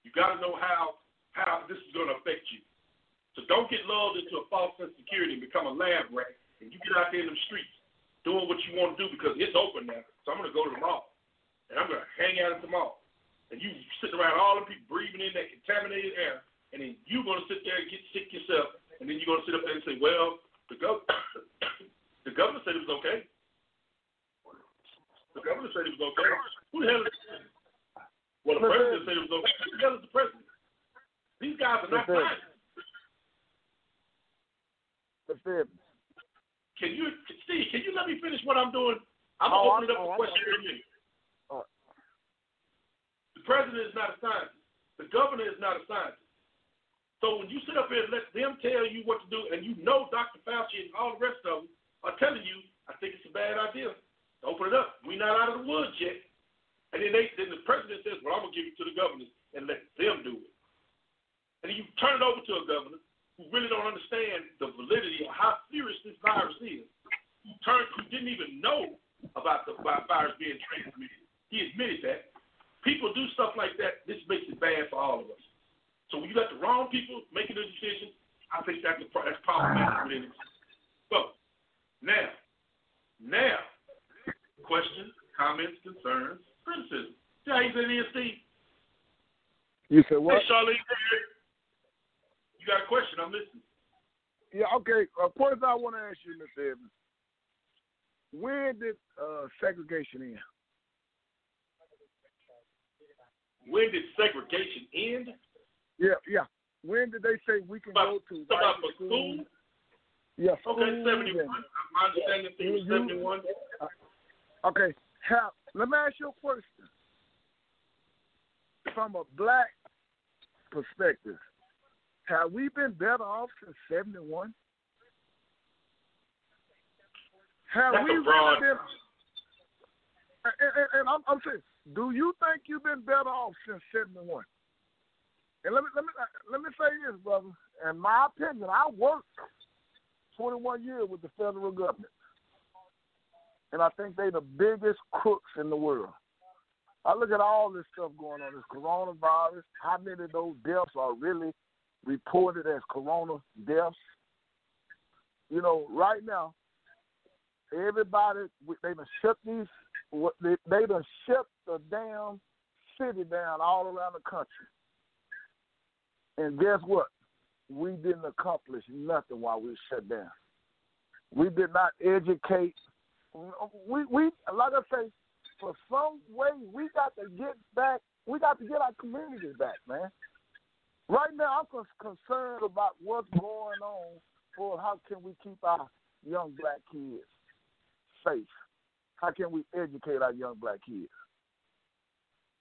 You've got to know how how this is going to affect you. So don't get lulled into a false sense of security and become a lab rat and you get out there in the streets doing what you want to do because it's open now. So I'm going to go to the mall and I'm going to hang out at the mall. And you sitting around all the people breathing in that contaminated air and then you're going to sit there and get sick yourself, and then you're going to sit up there and say, well, the, gov- the governor said it was okay. The governor said it was okay. Who the hell is Well, the president said it was okay. Who the hell is the president? These guys are not scientists. Can you, Steve, can you let me finish what I'm doing? I'm gonna oh, opening up the question in a minute. The president is not a scientist. The governor is not a scientist. So when you sit up here and let them tell you what to do, and you know Dr. Fauci and all the rest of them are telling you, I think it's a bad idea. Open it up. We're not out of the woods yet. And then they then the president says, Well, I'm gonna give it to the governors and let them do it. And then you turn it over to a governor who really don't understand the validity of how serious this virus is. Who turned who didn't even know about the virus being transmitted. He admitted that. People do stuff like that, this makes it bad for all of us. So when you got the wrong people making the decision, I think that's, a, that's problematic. So now, now, questions, comments, concerns, criticism. James and Steve. You said what? Hey, Charlene, you got a question? I'm listening. Yeah, okay. A question I want to ask you, Mr. Evans. When did uh, segregation end? When did segregation end? Yeah, yeah. When did they say we can about, go to about school? school? Yeah, Okay, 71. My understanding is 71. Uh, okay, how, let me ask you a question. From a black perspective, have we been better off since 71? Have That's we really been. And, and, and I'm, I'm saying, do you think you've been better off since 71? And let me let me uh, let me say this, brother. In my opinion, I worked 21 years with the federal government, and I think they're the biggest crooks in the world. I look at all this stuff going on, this coronavirus. How many of those deaths are really reported as corona deaths? You know, right now, everybody they done shut these. They, they done shut the damn city down all around the country. And guess what? We didn't accomplish nothing while we shut down. We did not educate. We we like I say, for some way we got to get back. We got to get our communities back, man. Right now, I'm concerned about what's going on for how can we keep our young black kids safe. How can we educate our young black kids?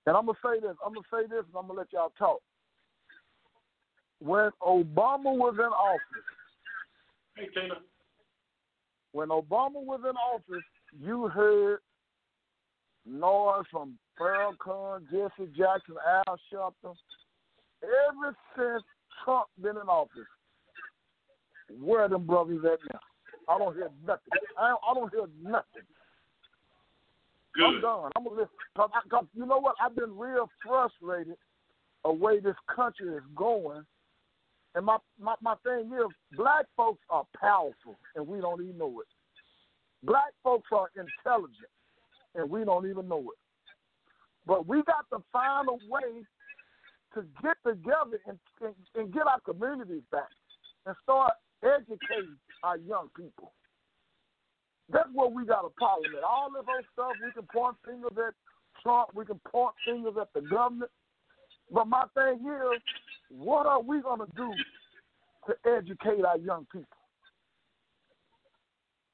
And I'm gonna say this. I'm gonna say this, and I'm gonna let y'all talk when Obama was in office, Hey, Tina. When Obama was in office, you heard noise from Farrakhan, Jesse Jackson, Al Sharpton. Ever since Trump been in office, where are them brothers at now? I don't hear nothing. I, I don't hear nothing. I'm done. I'm gonna listen. Cause, I, cause you know what? I've been real frustrated the way this country is going. And my, my my thing is, black folks are powerful, and we don't even know it. Black folks are intelligent, and we don't even know it. But we got to find a way to get together and, and, and get our communities back and start educating our young people. That's what we got a problem with. All this old stuff, we can point fingers at Trump, we can point fingers at the government. But my thing is, what are we going to do to educate our young people?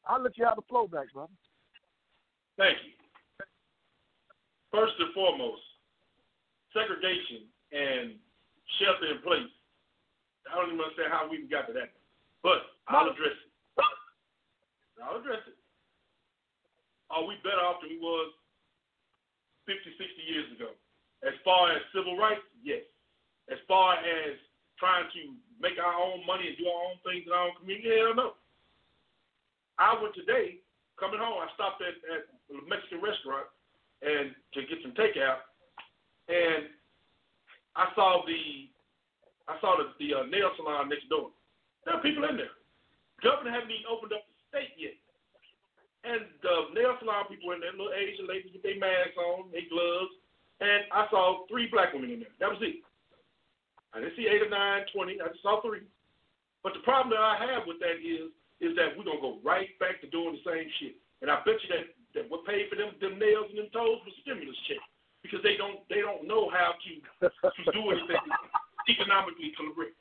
I'll let you have the flow back, brother. Thank you. First and foremost, segregation and shelter in place. I don't even understand how we even got to that. But I'll address it. I'll address it. Are we better off than we was 50, 60 years ago? As far as civil rights, yes. As far as trying to make our own money and do our own things in our own community, hell no. I went today, coming home, I stopped at, at a Mexican restaurant and to get some takeout, and I saw the I saw the, the uh, nail salon next door. There are people in there. Governor hadn't even opened up the state yet. And the nail salon people in there, little Asian ladies with their masks on, their gloves, and I saw three black women in there. That was it. I didn't see eight or nine, twenty. I just saw three. But the problem that I have with that is, is that we're gonna go right back to doing the same shit. And I bet you that, that what paid for them them nails and them toes was stimulus check because they don't they don't know how to to do anything economically correct.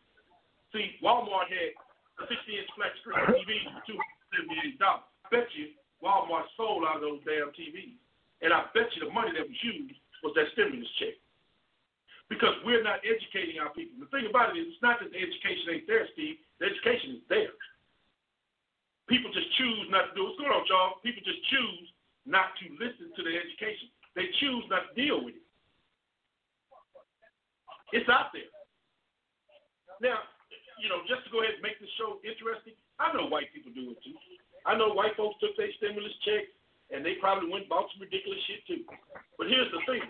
See, Walmart had a 60 inch flat screen TV for two hundred seventy eight dollars. I bet you Walmart sold out of those damn TVs, and I bet you the money that was used was that stimulus check. Because we're not educating our people. The thing about it is, it's not that the education ain't there, Steve. The education is there. People just choose not to do it. What's going on, y'all? People just choose not to listen to the education. They choose not to deal with it. It's out there. Now, you know, just to go ahead and make the show interesting, I know white people do it too. I know white folks took their stimulus checks and they probably went and bought some ridiculous shit too. But here's the thing.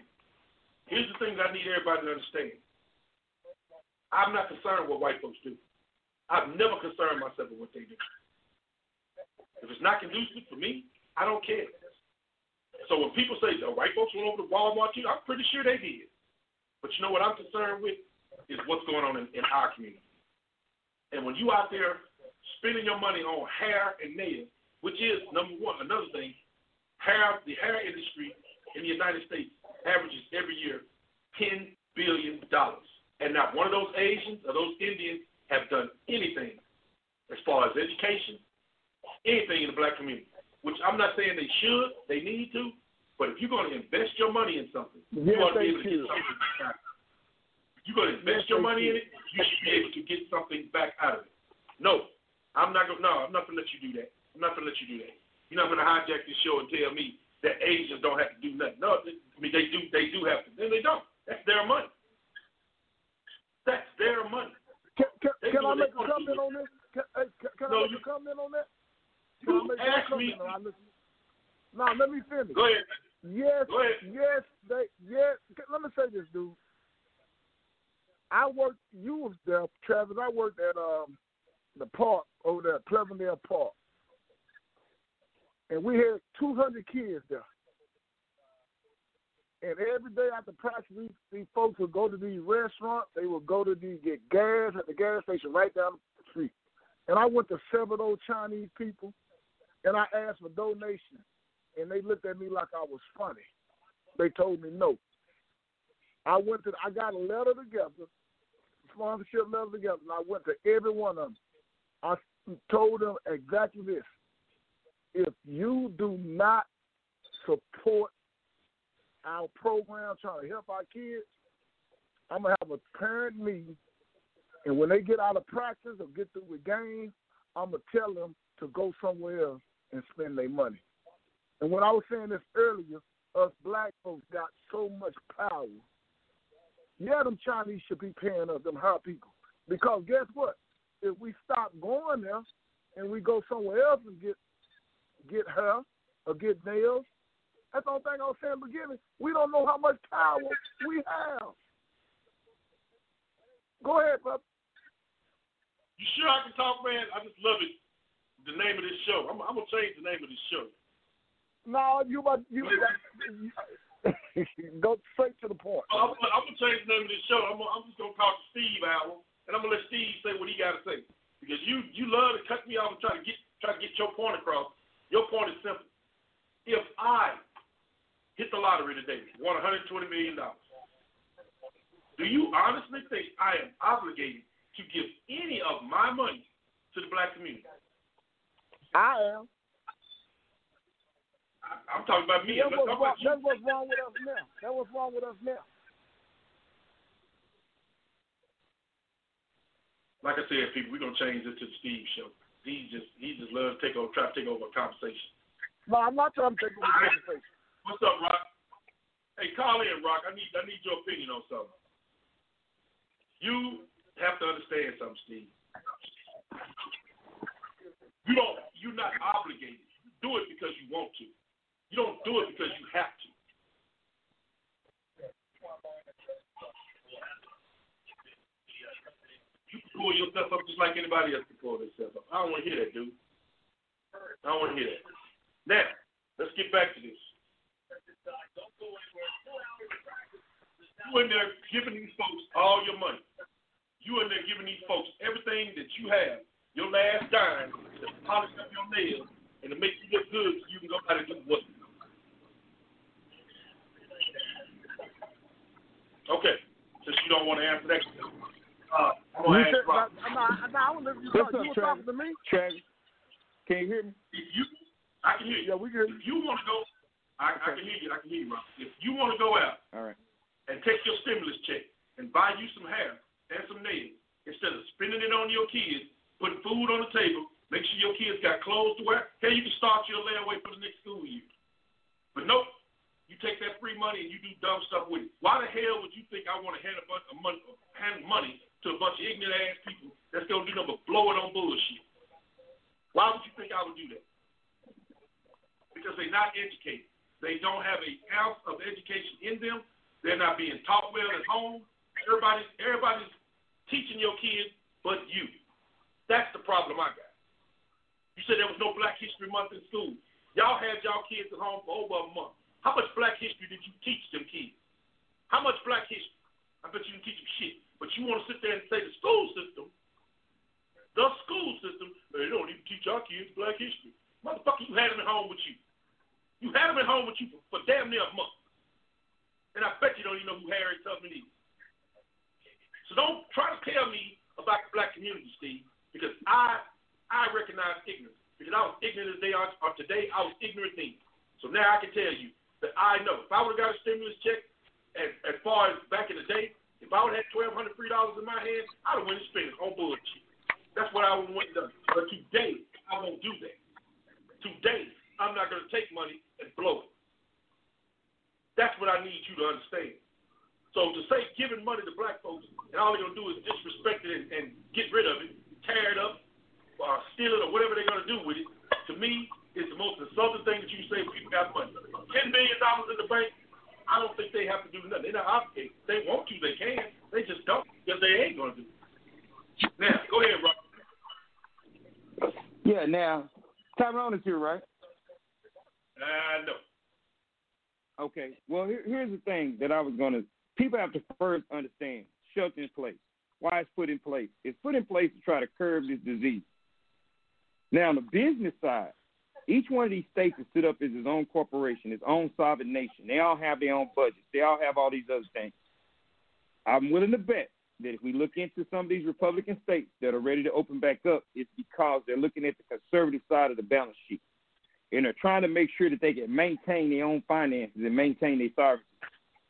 Here's the thing that I need everybody to understand. I'm not concerned what white folks do. I've never concerned myself with what they do. If it's not conducive for me, I don't care. So when people say, oh, white folks went over to Walmart too, I'm pretty sure they did. But you know what I'm concerned with is what's going on in, in our community. And when you out there spending your money on hair and nails, which is number one, another thing, hair the hair industry in the United States averages every year ten billion dollars. And not one of those Asians or those Indians have done anything as far as education, anything in the black community. Which I'm not saying they should, they need to, but if you're going to invest your money in something, you Yes, ought to be able to get something back out of it. If you're going to invest Yes, your money in it, you should be able to get something back out of it. No, I'm not going. No, I'm not going to let you do that. I'm not going to let you do that. You're not going to hijack this show and tell me that Asians don't have to do nothing. No, I mean they do. They do have to. Then they don't. That's their money. That's their money. Can, can, can I make a comment on this? Can, can, can No, I make you- a comment on that? You I make ask me. comment? on- I. No, let me finish. Go ahead. Yes, Go ahead. yes, they, yes. Let me say this, dude. I worked. You was there, Travis. I worked at um the park over there, Cleverdale Park, and we had 200 kids there. And every day after practice, these, folks would go to these restaurants. They would go to these get gas at the gas station right down the street. And I went to several Chinese people, and I asked for donations, and they looked at me like I was funny. They told me no. I went to, I got a letter together, sponsorship letter together, and I went to every one of them. I told them exactly this: if you do not support our program trying to help our kids, I'm gonna have a parent meeting And when they get out of practice or get through with games, I'm gonna tell them to go somewhere else and spend their money. And when I was saying this earlier, us black folks got so much power. Yeah, them Chinese should be paying us, them high people. Because guess what? If we stop going there and we go somewhere else and get get hair or get nails, that's the only thing I was saying in the beginning. We don't know how much power we have. Go ahead, bub. You sure I can talk, man? I just love it. The name of this show. I'm, I'm gonna change the name of this show. No, you about you, go straight to the point. I'm, I'm, gonna change the name of this show. I'm, I'm just gonna call it Steve Hour, and I'm gonna let Steve say what he got to say because you you love to cut me off and try to get try to get your point across. Your point is simple. If I hit the lottery today, won 120 million dollars, do you honestly think I am obligated to give any of my money to the black community? I am. I, am talking about me. That was, wrong, that was wrong with us now. That was wrong with us now. Like I said, people, we're gonna change it to the Steve show. He just he just loves take over, try to take over a conversation. No, I'm not trying to take over a conversation. What's up, Rock? Hey, call in, Rock. I need I need your opinion on something. You have to understand something, Steve. You don't. You're not obligated. You do it because you want to. You don't do it because you have to. You pull yourself up just like anybody else can pull themselves up. I don't want to hear that, dude. I don't want to hear that. Now, let's get back to this. You in there giving these folks all your money. You in there giving these folks everything that you have, your last dime, to polish up your nails and to make you look good so you can go out and do what? Okay, since you don't want to answer that, uh, I'm going to ask Rob. I'm not, I'm not, to you talk. You were talking to me? Travis, can you hear me? If you, I can hear you. Yeah, we can. If you want to go, I, okay. I can hear you. I can hear you, Rob. If you want to go out, all right, and take your stimulus check and buy you some hair and some nails instead of spending it on your kids, putting food on the table, make sure your kids got clothes to wear. Hey, you can start your layaway for the next school year. But nope, you take that free money and you do dumb stuff with it. Why the hell would you think I want to hand a bunch of money, hand money to a bunch of ignorant ass people that's gonna do nothing but blow it on bullshit? Why would you think I would do that? Because they're not educated. They don't have a ounce of education in them. They're not being taught well at home. Everybody's everybody's teaching your kids but you. That's the problem I got. You said there was no Black History Month in school. Y'all had y'all kids at home for over a month. How much black history did you teach them kids? How much black history? I bet you didn't teach them shit. But you want to sit there and say the school system, the school system, they don't even teach our kids black history. Motherfucker, you had them at home with you. You had them at home with you for, for damn near a month. And I bet you don't even know who Harriet Tubman is. So don't try to tell me about the black community, Steve, because I I recognize ignorance. Because I was ignorant as they are, are today, I was ignorant then. So now I can tell you, that I know. If I would have got a stimulus check as, as far as back in the day, if I would have twelve hundred free dollars in my hand, I'd have went and spent it on bullshit. That's what I would have done. But today, I won't do that. Today, I'm not going to take money and blow it. That's what I need you to understand. So to say giving money to black folks and all they're going to do is disrespect it and, and get rid of it, tear it up, uh, steal it, or whatever they're going to do with it, to me, is the most insulting thing that you say when people got money. Ten million dollars in the bank, I don't think they have to do nothing. They're not obligated. They want to, they can. They just don't because they ain't gonna do. It. Now, go ahead, Rob. Yeah. Now, Tyrone is here, right? Uh, no. Okay. Well, here, here's the thing that I was gonna. People have to first understand shelter in place. Why it's put in place? It's put in place to try to curb this disease. Now, on the business side, each one of these states is set up as its own corporation, its own sovereign nation. They all have their own budgets. They all have all these other things. I'm willing to bet that if we look into some of these Republican states that are ready to open back up, it's because they're looking at the conservative side of the balance sheet. And they're trying to make sure that they can maintain their own finances and maintain their sovereignty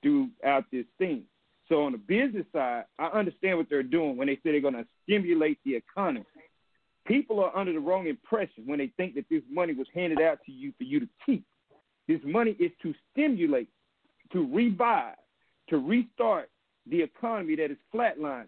throughout this thing. So on the business side, I understand what they're doing when they say they're going to stimulate the economy. People are under the wrong impression when they think that this money was handed out to you for you to keep. This money is to stimulate, to revive, to restart the economy that is flatlining.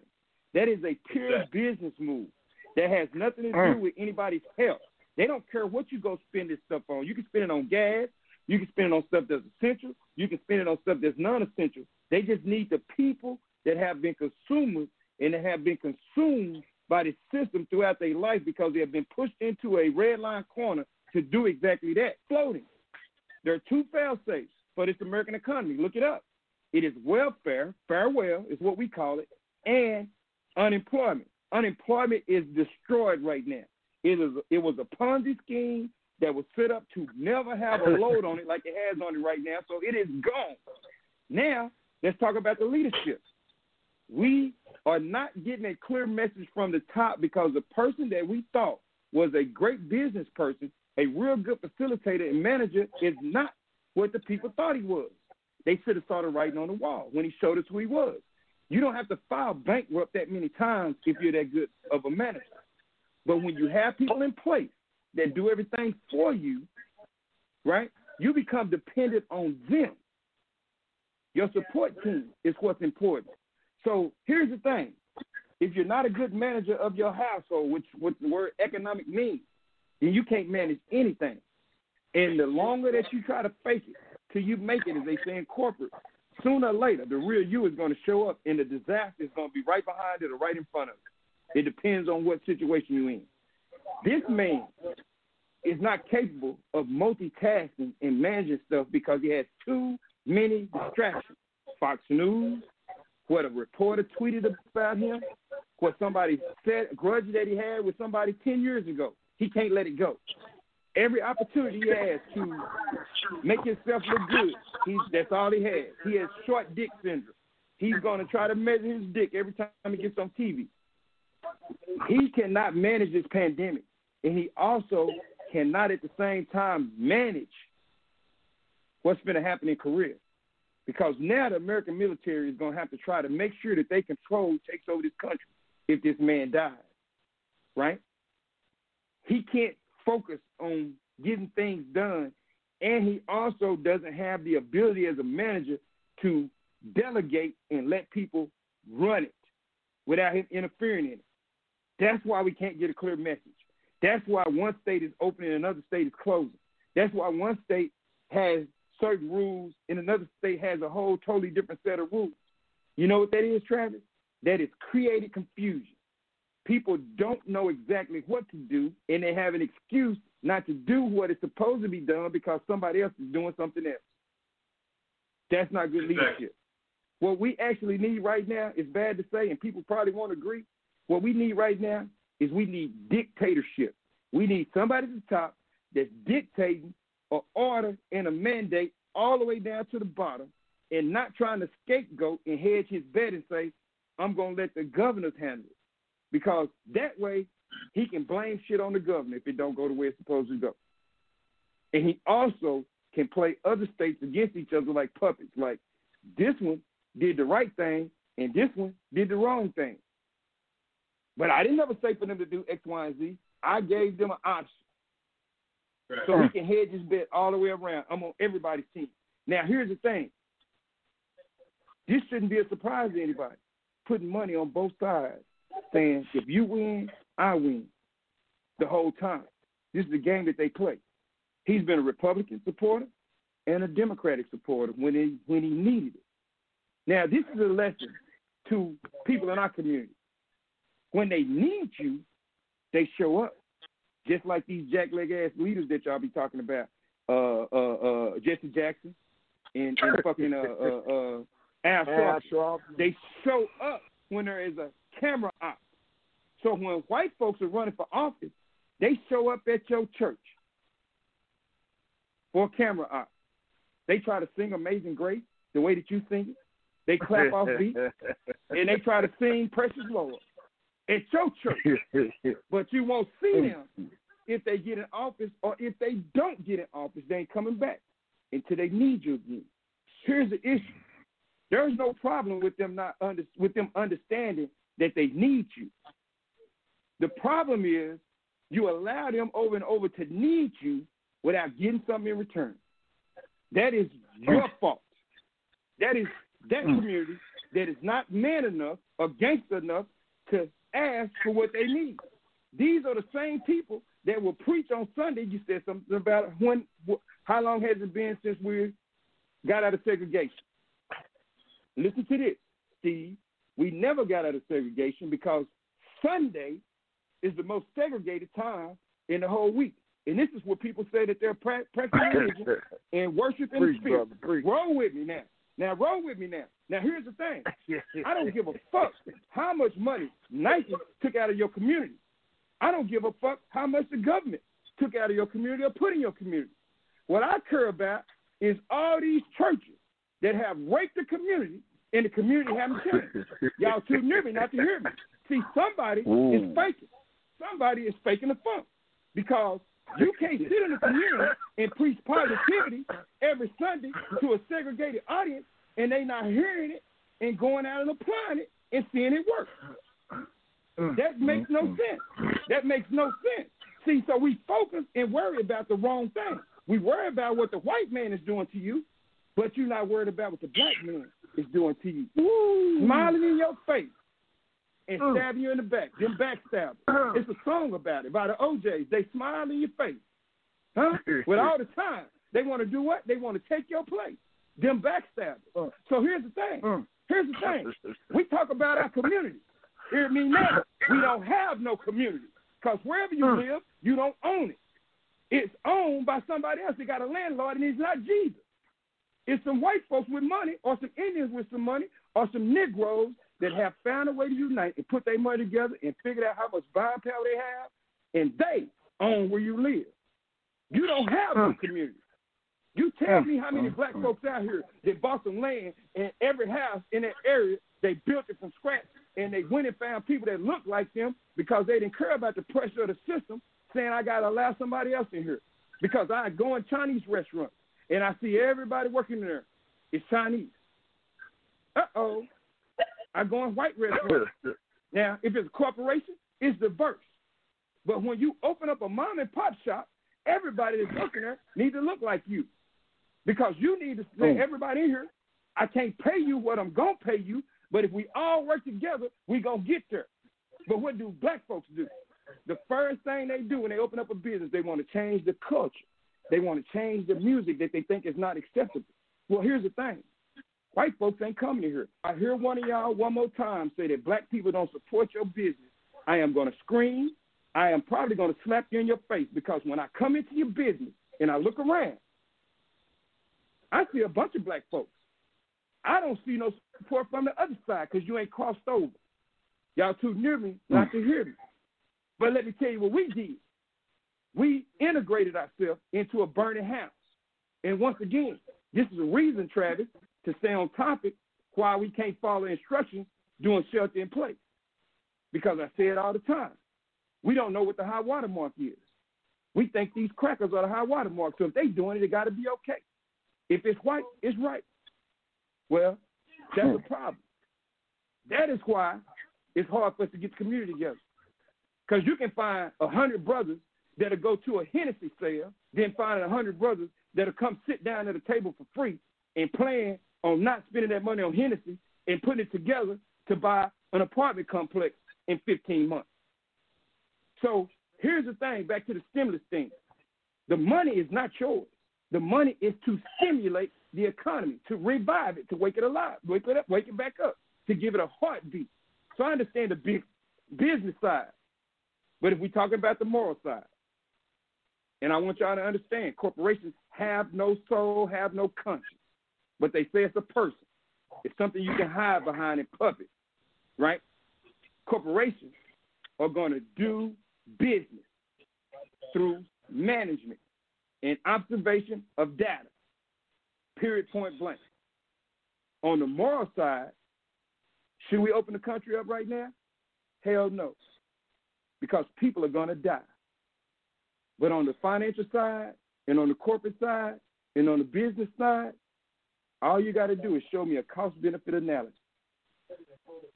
That is a pure business move that has nothing to do Mm. with anybody's health. They don't care what you go spend this stuff on. You can spend it on gas. You can spend it on stuff that's essential. You can spend it on stuff that's non-essential. They just need the people that have been consumers and that have been consumed by the system throughout their life because they have been pushed into a red line corner to do exactly that, floating. There are two fail safes for this American economy. Look it up. It is welfare, farewell is what we call it, and unemployment. Unemployment is destroyed right now. It is it was a Ponzi scheme that was set up to never have a load on it like it has on it right now. So it is gone. Now let's talk about the leadership. We are not getting a clear message from the top because the person that we thought was a great business person, a real good facilitator and manager, is not what the people thought he was. They should have started writing on the wall when he showed us who he was. You don't have to file bankrupt that many times if you're that good of a manager. But when you have people in place that do everything for you, right, you become dependent on them. Your support team is what's important. So here's the thing. If you're not a good manager of your household, which what the word economic means, then you can't manage anything. And the longer that you try to fake it till you make it, as they say in corporate, sooner or later the real you is going to show up and the disaster is going to be right behind it or right in front of it. It depends on what situation you're in. This man is not capable of multitasking and managing stuff because he has too many distractions. Fox News, what a reporter tweeted about him, what somebody said, a grudge that he had with somebody 10 years ago. He can't let it go. Every opportunity he has to make himself look good, he's, that's all he has. He has short dick syndrome. He's going to try to measure his dick every time he gets on TV. He cannot manage this pandemic, and he also cannot at the same time manage what's going to happen in Korea. Because now the American military is going to have to try to make sure that they control, takes over this country if this man dies, right? He can't focus on getting things done, and he also doesn't have the ability as a manager to delegate and let people run it without him interfering in it. That's why we can't get a clear message. That's why one state is opening and another state is closing. That's why one state has certain rules and another state has a whole totally different set of rules. You know what that is, Travis? That is created confusion. People don't know exactly what to do, and they have an excuse not to do what is supposed to be done because somebody else is doing something else. That's not good Exactly. leadership. What we actually need right now is bad to say, and people probably won't agree. What we need right now is we need dictatorship. We need somebody at the top that's dictating an order and a mandate all the way down to the bottom and not trying to scapegoat and hedge his bet and say, I'm going to let the governors handle it. Because that way he can blame shit on the governor if it don't go the way it's supposed to go. And he also can play other states against each other like puppets. Like this one did the right thing and this one did the wrong thing. But I didn't ever say for them to do X, Y, and Z. I gave them an option. Right. So he can hedge his bet all the way around. I'm on everybody's team. Now, here's the thing. This shouldn't be a surprise to anybody. Putting money on both sides, saying if you win, I win. The whole time. This is the game that they play. He's been a Republican supporter and a Democratic supporter when he when he needed it. Now, this is a lesson to people in our community. When they need you, they show up. Just like these jackleg ass leaders that y'all be talking about, uh, uh, uh, Jesse Jackson and, and fucking uh, uh, uh, Al Sharpton. They show up when there is a camera op. So when white folks are running for office, they show up at your church for a camera op. They try to sing Amazing Grace the way that you sing it. They clap off beat and they try to sing Precious Lord at your church. But you won't see them if they get in office or if they don't get in office, they ain't coming back until they need you again. Here's the issue. There's no problem with them not under, with them understanding that they need you. The problem is you allow them over and over to need you without getting something in return. That is your fault. That is that Mm. community that is not man enough or gangster enough to ask for what they need. These are the same people that will preach on Sunday. You said something about when, how long has it been since we got out of segregation? Listen to this, Steve. We never got out of segregation because Sunday is the most segregated time in the whole week. And this is what people say that they're pra- practicing and worship in the spirit. brother. Roll with me now. Now roll with me now. Now here's the thing. I don't give a fuck how much money Nike took out of your community. I don't give a fuck how much the government took out of your community or put in your community. What I care about is all these churches that have raped the community and the community haven't changed. Y'all too near me not to hear me. See, somebody is faking. Somebody is faking the funk because you can't sit in the community and preach positivity every Sunday to a segregated audience and they not hearing it and going out and applying it and seeing it work. Mm. That makes no sense. That makes no sense. See, so we focus and worry about the wrong thing. We worry about what the white man is doing to you, but you're not worried about what the black man is doing to you. Smiling in your face and Mm. stabbing you in the back. Them backstabbers. It's a song about it by the O'Jays. They smile in your face. Huh? With all the time. They want to do what? They want to take your place. Them backstabbers. Uh. So here's the thing. Mm. Here's the thing. We talk about our community. Hear me now. We don't have no community. Because wherever you Mm. live, you don't own it. It's owned by somebody else. They got a landlord, and he's not Jesus. It's some white folks with money, or some Indians with some money, or some Negroes that have found a way to unite and put their money together and figured out how much buying power they have, and they own where you live. You don't have no community. You tell me how many black folks out here that bought some land and every house in that area they built it from scratch and they went and found people that looked like them because they didn't care about the pressure of the system, saying I gotta allow somebody else in here. Because I go in Chinese restaurants and I see everybody working there. It's Chinese. Uh oh. I go in white restaurants. Now, if it's a corporation, it's diverse. But when you open up a mom and pop shop, everybody that's working there needs to look like you. Because you need to say, Mm. everybody in here, I can't pay you what I'm going to pay you, but if we all work together, we going to get there. But what do black folks do? The first thing they do when they open up a business, they want to change the culture. They want to change the music that they think is not acceptable. Well, here's the thing. White folks ain't coming here. I hear one of y'all one more time say that black people don't support your business. I am going to scream. I am probably going to slap you in your face because when I come into your business and I look around, I see a bunch of black folks. I don't see no support from the other side because you ain't crossed over. Y'all too near me not to hear me. But let me tell you what we did. We integrated ourselves into a burning house. And once again, this is a reason, Travis, to stay on topic why we can't follow instructions doing shelter in place. Because I say it all the time. We don't know what the high water mark is. We think these crackers are the high water mark. So if they doing it, it got to be okay. If it's white, it's right. Well, that's a problem. That is why it's hard for us to get the community together. Because you can find a hundred brothers that'll go to a Hennessy sale, then find a hundred brothers that'll come sit down at a table for free and plan on not spending that money on Hennessy and putting it together to buy an apartment complex in 15 months. So here's the thing, back to the stimulus thing. The money is not yours. The money is to stimulate the economy, to revive it, to wake it alive, wake it up, wake it back up, to give it a heartbeat. So I understand the big business side. But if we talk about the moral side, and I want y'all to understand, corporations have no soul, have no conscience. But they say it's a person. It's something you can hide behind and puppet, right? Corporations are going to do business through management and observation of data. Period, point blank. On the moral side, should we open the country up right now? Hell no. Because people are going to die. But on the financial side, and on the corporate side, and on the business side, All you got to do is show me a cost benefit analysis.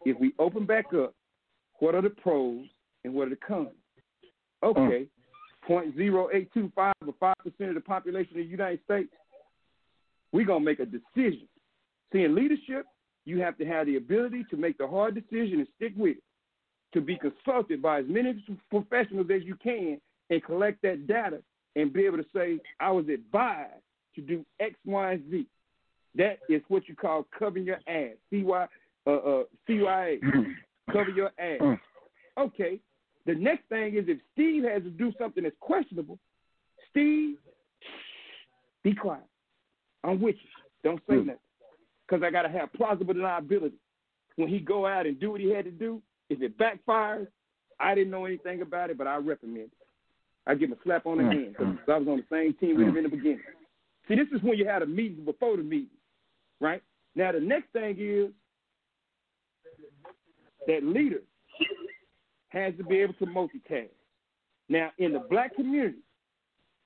If we open back up, what are the pros and what are the cons? Hmm. Okay, point zero eight two five or five percent of the population of the United States. We're gonna make a decision. See, in leadership, you have to have the ability to make the hard decision and stick with it. To be consulted by as many professionals as you can and collect that data and be able to say, I was advised to do X, Y, and Z. That is what you call covering your ass. CY, uh, uh, CYA. Cover your ass. Uh, uh, mm-hmm. mm. Okay. The next thing is if Steve has to do something that's questionable, Steve, be quiet. I'm with you. Don't say mm. nothing. Because I got to have plausible deniability. When he go out and do what he had to do, if it backfires, I didn't know anything about it, but I recommend it. I give him a slap on the mm. hand because I was on the same team with him in the beginning. See, this is when you had a meeting before the meeting, right? Now, the next thing is that leader has to be able to multitask. Now, in the black community,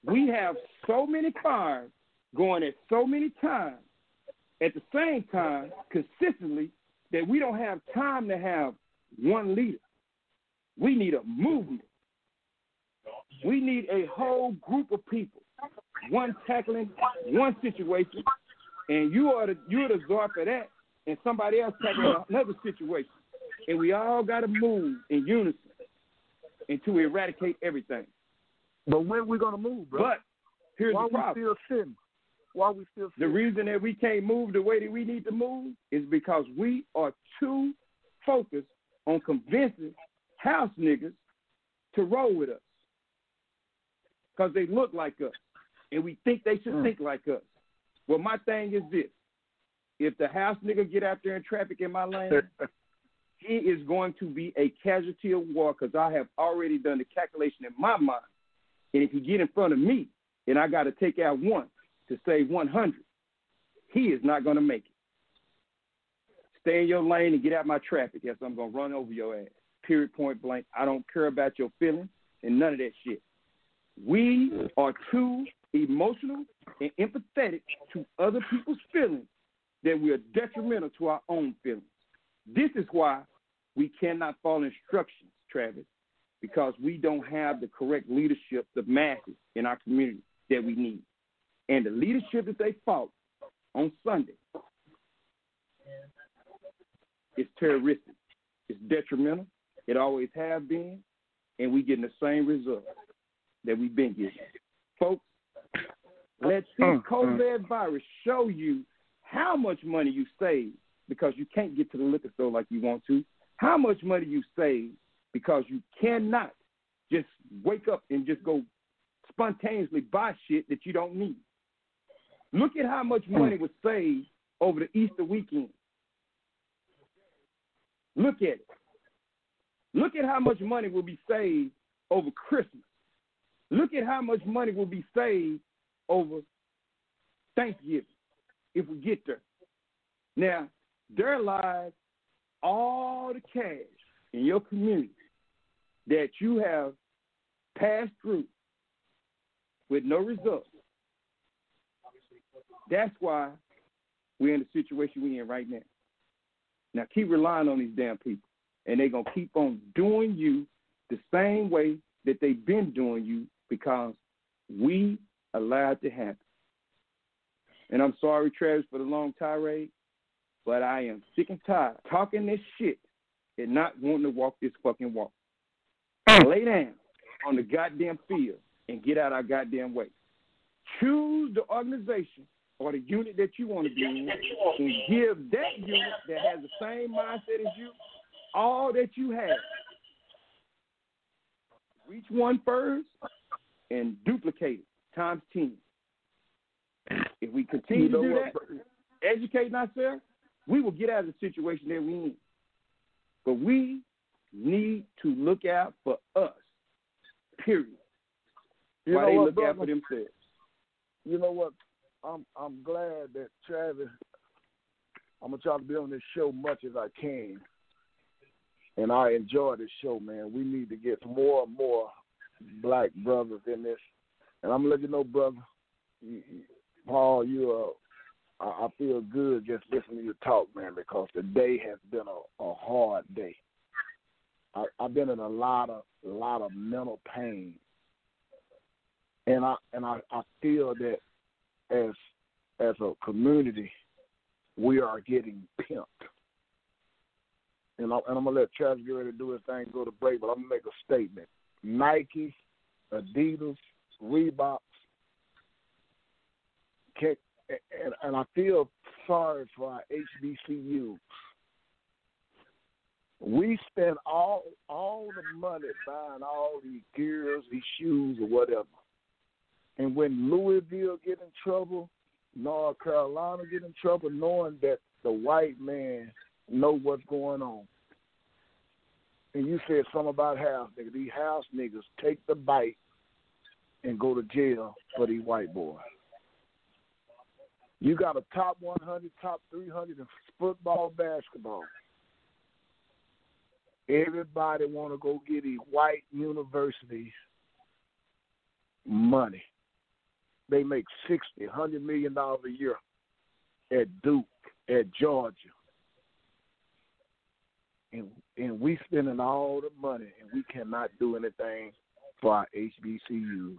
we have so many fires going at so many times at the same time consistently that we don't have time to have one leader. We need a movement. We need a whole group of people, one tackling one situation, and you are the you're the czar for that, and somebody else tackling another situation, and we all got to move in unison and to eradicate everything. But when we gonna move, bro? But here's Why the problem. Why we still sitting? Why we still The reason that we can't move the way that we need to move is because we are too focused on convincing house niggas to roll with us. Because they look like us. And we think they should Mm. think like us. Well, my thing is this. If the house nigga get out there in traffic in my lane, he is going to be a casualty of war because I have already done the calculation in my mind. And if he get in front of me and I got to take out one to save 100, he is not going to make it. Stay in your lane and get out my traffic. Yes, I'm going to run over your ass. Period, point blank. I don't care about your feelings and none of that shit. We are too emotional and empathetic to other people's feelings that we are detrimental to our own feelings. This is why we cannot follow instructions, Travis, because we don't have the correct leadership, the masses in our community that we need. And the leadership that they fought on Sunday is terroristic. It's detrimental. It always have been, and we're getting the same results that we've been getting. Folks, let this Mm, COVID virus show you how much money you save because you can't get to the liquor store like you want to, how much money you save because you cannot just wake up and just go spontaneously buy shit that you don't need. Look at how much money was saved over the Easter weekend. Look at it. Look at how much money will be saved over Christmas. Look at how much money will be saved over Thanksgiving if we get there. Now, there lies all the cash in your community that you have passed through with no results. That's why we're in the situation we're in right now. Now keep relying on these damn people, and they're gonna keep on doing you the same way that they've been doing you because we allowed to happen. And I'm sorry, Travis, for the long tirade, but I am sick and tired talking this shit and not wanting to walk this fucking walk. Lay down on the goddamn field and get out our goddamn way. Choose the organization or the unit that you want to be in and give that unit that has the same mindset as you all that you have. Reach one first and duplicate it times 10. If we continue You know to do what, that, educating ourselves, we will get out of the situation that we're in. But we need to look out for us, period. You While know they what, look brother? out for themselves. you know what? I'm I'm glad that Travis. I'm gonna try to be on this show much as I can, and I enjoy this show, man. We need to get more and more black brothers in this, and I'm gonna let you know, brother. you- you- Paul, you're I, feel good just listening to you talk, man, because the day has been a, a hard day. I, I've been in a lot of lot of mental pain, and I and I, I feel that as as a community, we are getting pimped. And, I, I'm gonna let Travis get ready to do his thing, go to break, but I'm gonna make a statement. Nike, Adidas, Reebok, can, and, and I feel sorry for our HBCUs. We spend all all the money buying all these gears, these shoes, or whatever. And when Louisville get in trouble, North Carolina get in trouble, knowing that the white man know what's going on. And you said something about house niggas. These house niggas take the bite and go to jail for these white boys. You got a top 100, top 300 in football, basketball. Everybody want to go get these white universities money. They make sixty, hundred million dollars a year at Duke, at Georgia, and and we spending all the money, and we cannot do anything for our HBCUs.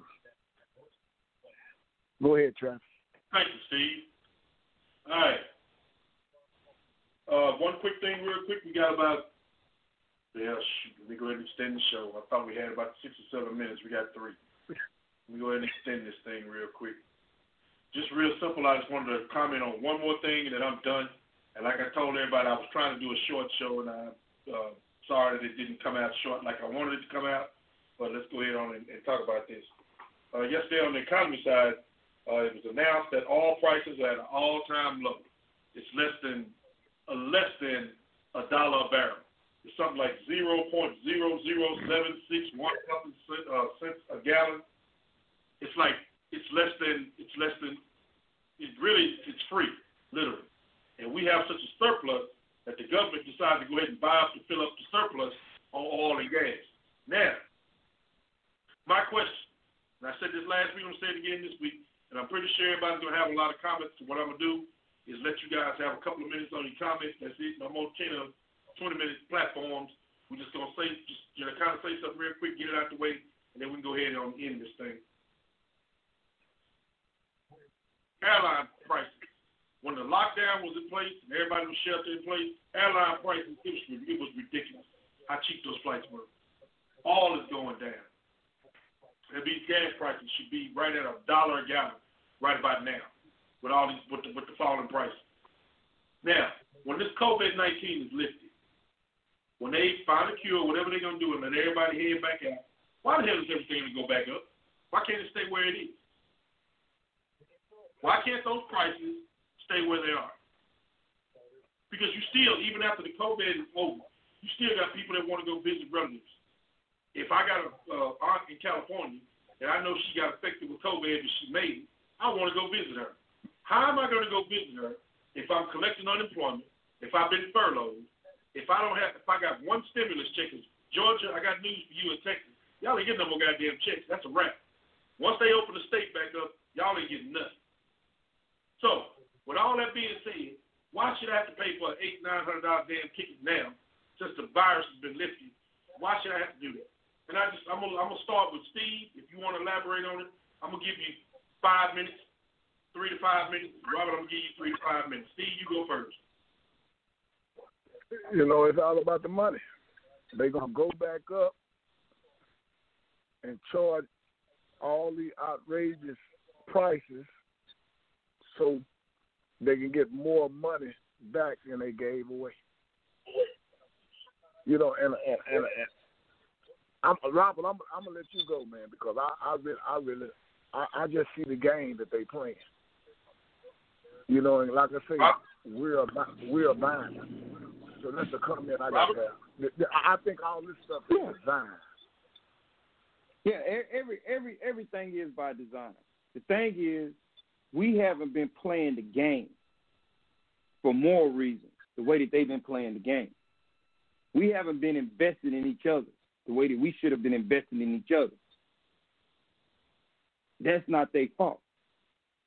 Go ahead, Travis. Thank you, Steve. All right. Uh, one quick thing, real quick. We got about yeah, shoot, let me go ahead and extend the show. I thought we had about six or seven minutes. We got three. Let me go ahead and extend this thing real quick. Just real simple. I just wanted to comment on one more thing, and then I'm done. And like I told everybody, I was trying to do a short show, and I'm uh, sorry that it didn't come out short like I wanted it to come out. But let's go ahead on and, and talk about this. Uh, yesterday on the economy side, uh, it was announced that all prices are at an all-time low. It's less than uh, less than a dollar a barrel. It's something like zero point zero zero seven six one something uh, cents a gallon. It's like it's less than it's less than it really it's free literally, and we have such a surplus that the government decided to go ahead and buy up to fill up the surplus on oil and gas. Now, my question, and I said this last week, I'm gonna say it again this week and I'm pretty sure everybody's gonna have a lot of comments. So what I'm gonna do is let you guys have a couple of minutes on your comments. That's it. I'm on 10 or 20 minute platforms. We're just gonna say, just you know, kind of say something real quick, get it out the way, and then we can go ahead and end this thing. Airline prices. When the lockdown was in place and everybody was sheltered in place, airline prices it was, it was ridiculous how cheap those flights were. All is going down. And these gas prices should be right at a dollar a gallon right about now, with all these with the, with the falling prices. Now, when this COVID nineteen is lifted, when they find a cure, whatever they're gonna do, and let everybody head back out, why the hell is everything going to go back up? Why can't it stay where it is? Why can't those prices stay where they are? Because you still, even after the COVID is over, you still got people that want to go visit relatives if I got a uh, aunt in California and I know she got affected with COVID and she made it, I want to go visit her. How am I going to go visit her if I'm collecting unemployment, if I've been furloughed, if I don't have, if I got one stimulus check? In Georgia, I got news for you in Texas. Y'all ain't getting no more goddamn checks. That's a wrap. Once they open the state back up, y'all ain't getting nothing. So, with all that being said, why should I have to pay for an eight, nine hundred dollar damn ticket now, since the virus has been lifted? Why should I have to do that? And I just I'm gonna I'm gonna start with Steve. If you want to elaborate on it, I'm gonna give you five minutes, three to five minutes. Robert, I'm gonna give you three to five minutes. Steve, you go first. You know, it's all about the money. They're gonna go back up and charge all the outrageous prices so they can get more money back than they gave away. You know, and and, and, and I'm Robert. I'm, I'm gonna let you go, man, because I I really I really I, I just see the game that they playing. You know, and like I say, we're we're buying. So that's the comment I got there. I think all this stuff is design. Yeah, every every everything is by design. The thing is, we haven't been playing the game for moral reasons, the way that they've been playing the game. We haven't been invested in each other the way that we should have been investing in each other. That's not their fault.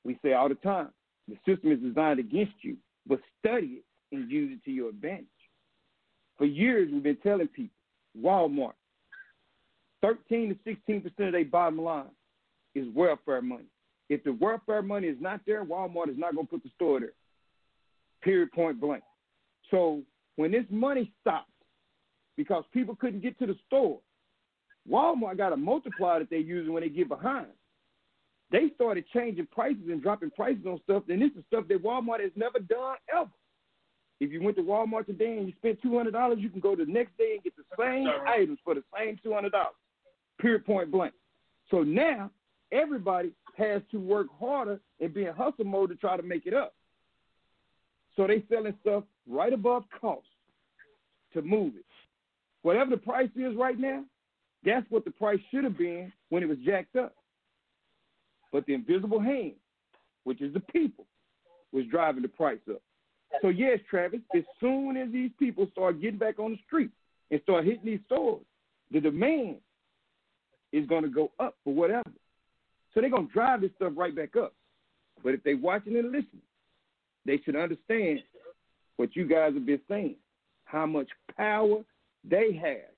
We say all the time, The system is designed against you, but study it and use it to your advantage. For years, we've been telling people Walmart, 13 to 16 percent of their bottom line is welfare money. If the welfare money is not there, Walmart is not going to put the store there. Period, point blank. So when this money stopped because people couldn't get to the store, Walmart got a multiplier that they're using when they get behind. They started changing prices and dropping prices on stuff, and this is stuff that Walmart has never done ever. If you went to Walmart today and you spent two hundred dollars, you can go the next day and get the same items for the same two hundred dollars. Period, point blank. So now everybody has to work harder and be in hustle mode to try to make it up. So they selling stuff right above cost to move it. Whatever the price is right now, that's what the price should have been when it was jacked up. But the invisible hand, which is the people, was driving the price up. So yes, Travis, as soon as these people start getting back on the street and start hitting these stores, the demand is going to go up for whatever. So they're going to drive this stuff right back up. But if they're watching and listening, they should understand what you guys have been saying, how much power they have.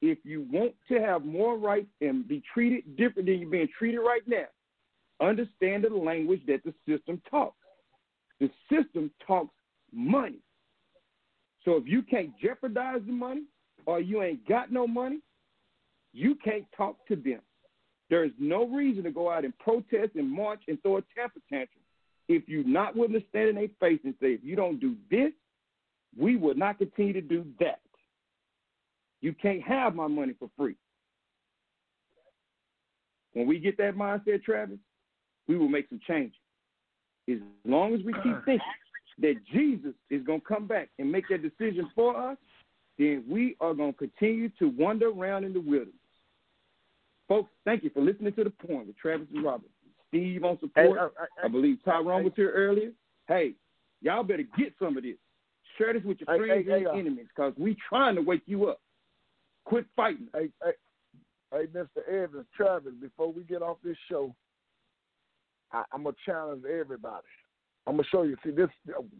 If you want to have more rights and be treated different than you're being treated right now, understand the language that the system talks. The system talks money. So if you can't jeopardize the money or you ain't got no money, you can't talk to them. There is no reason to go out and protest and march and throw a temper tantrum if you're not willing to stand in their face and say, if you don't do this, we will not continue to do that. You can't have my money for free. When we get that mindset, Travis, we will make some changes. As long as we keep uh. thinking that Jesus is going to come back and make that decision for us, then we are going to continue to wander around in the wilderness. Folks, thank you for listening to The Point with Travis and Robert. Steve on support. Hey, uh, uh, I believe Tyrone was here earlier. Hey, y'all better get some of this. Share this with your friends and uh, enemies because we trying to wake you up. Quit fighting. Hey, hey, hey, Mr. Evans, Travis, before we get off this show, I, I'm going to challenge everybody. I'm going to show you. See, this.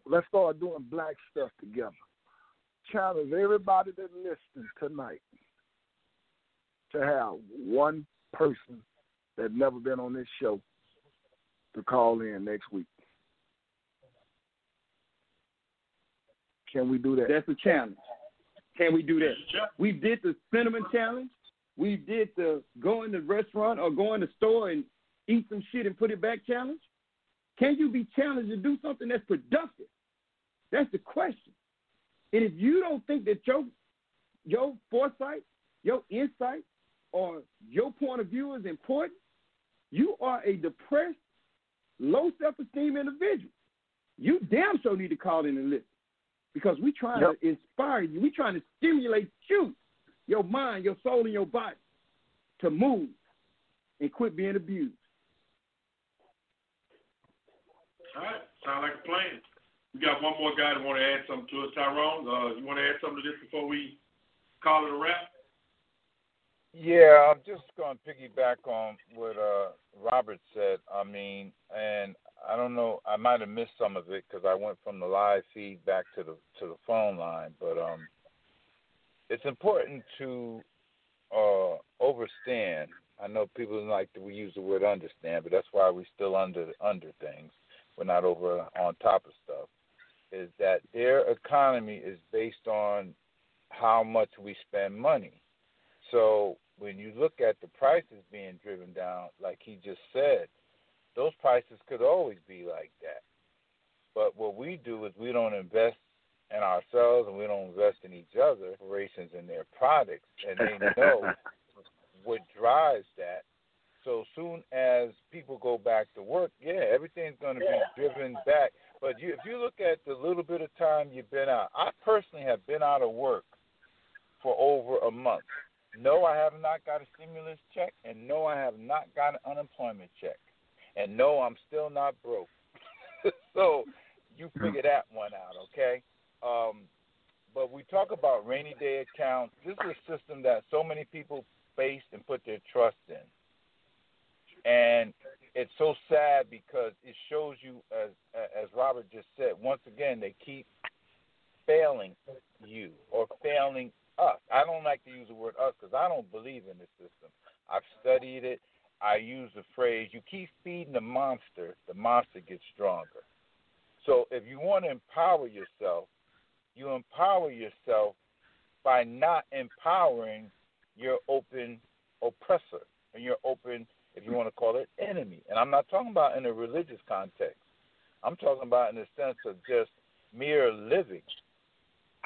let's start doing black stuff together. Challenge everybody that's listening tonight to have one person that never been on this show to call in next week. Can we do that? That's a challenge. Can we do that? We did the cinnamon challenge. We did the go in the restaurant or go in the store and eat some shit and put it back challenge. Can you be challenged to do something that's productive? That's the question. And if you don't think that your your foresight, your insight, or your point of view is important, you are a depressed, low self esteem individual. You damn sure need to call in and listen because we're trying yep. to inspire you. We're trying to stimulate you, your mind, your soul, and your body to move and quit being abused. All right, sound like a plan. We got one more guy that want to add something to it. Tyrone, uh, you want to add something to this before we call it a wrap? Yeah, I'm just going to piggyback on what uh, Robert said. I mean, and I don't know, I might have missed some of it because I went from the live feed back to the to the phone line. But um, it's important to uh, understand. I know people like to we use the word understand, but that's why we're still under under things. We're not over on top of stuff. Is that their economy is based on how much we spend money. So when you look at the prices being driven down, like he just said, those prices could always be like that. But what we do is we don't invest in ourselves and we don't invest in each other, corporations and their products, and they know what drives that. So soon as people go back to work, yeah, everything's going to be driven back. But you, if you look at the little bit of time you've been out, I personally have been out of work for over a month. No, I have not got a stimulus check, and no, I have not got an unemployment check, and no, I'm still not broke. so you figure that one out, okay? Um, but we talk about rainy day accounts. This is a system that so many people face and put their trust in. And it's so sad because it shows you, as as Robert just said, once again they keep failing you or failing us. I don't like to use the word us because I don't believe in this system. I've studied it. I use the phrase, you keep feeding the monster, the monster gets stronger. So if you want to empower yourself, you empower yourself by not empowering your open oppressor and your open, if you want to call it, enemy. And I'm not talking about in a religious context. I'm talking about in the sense of just mere living.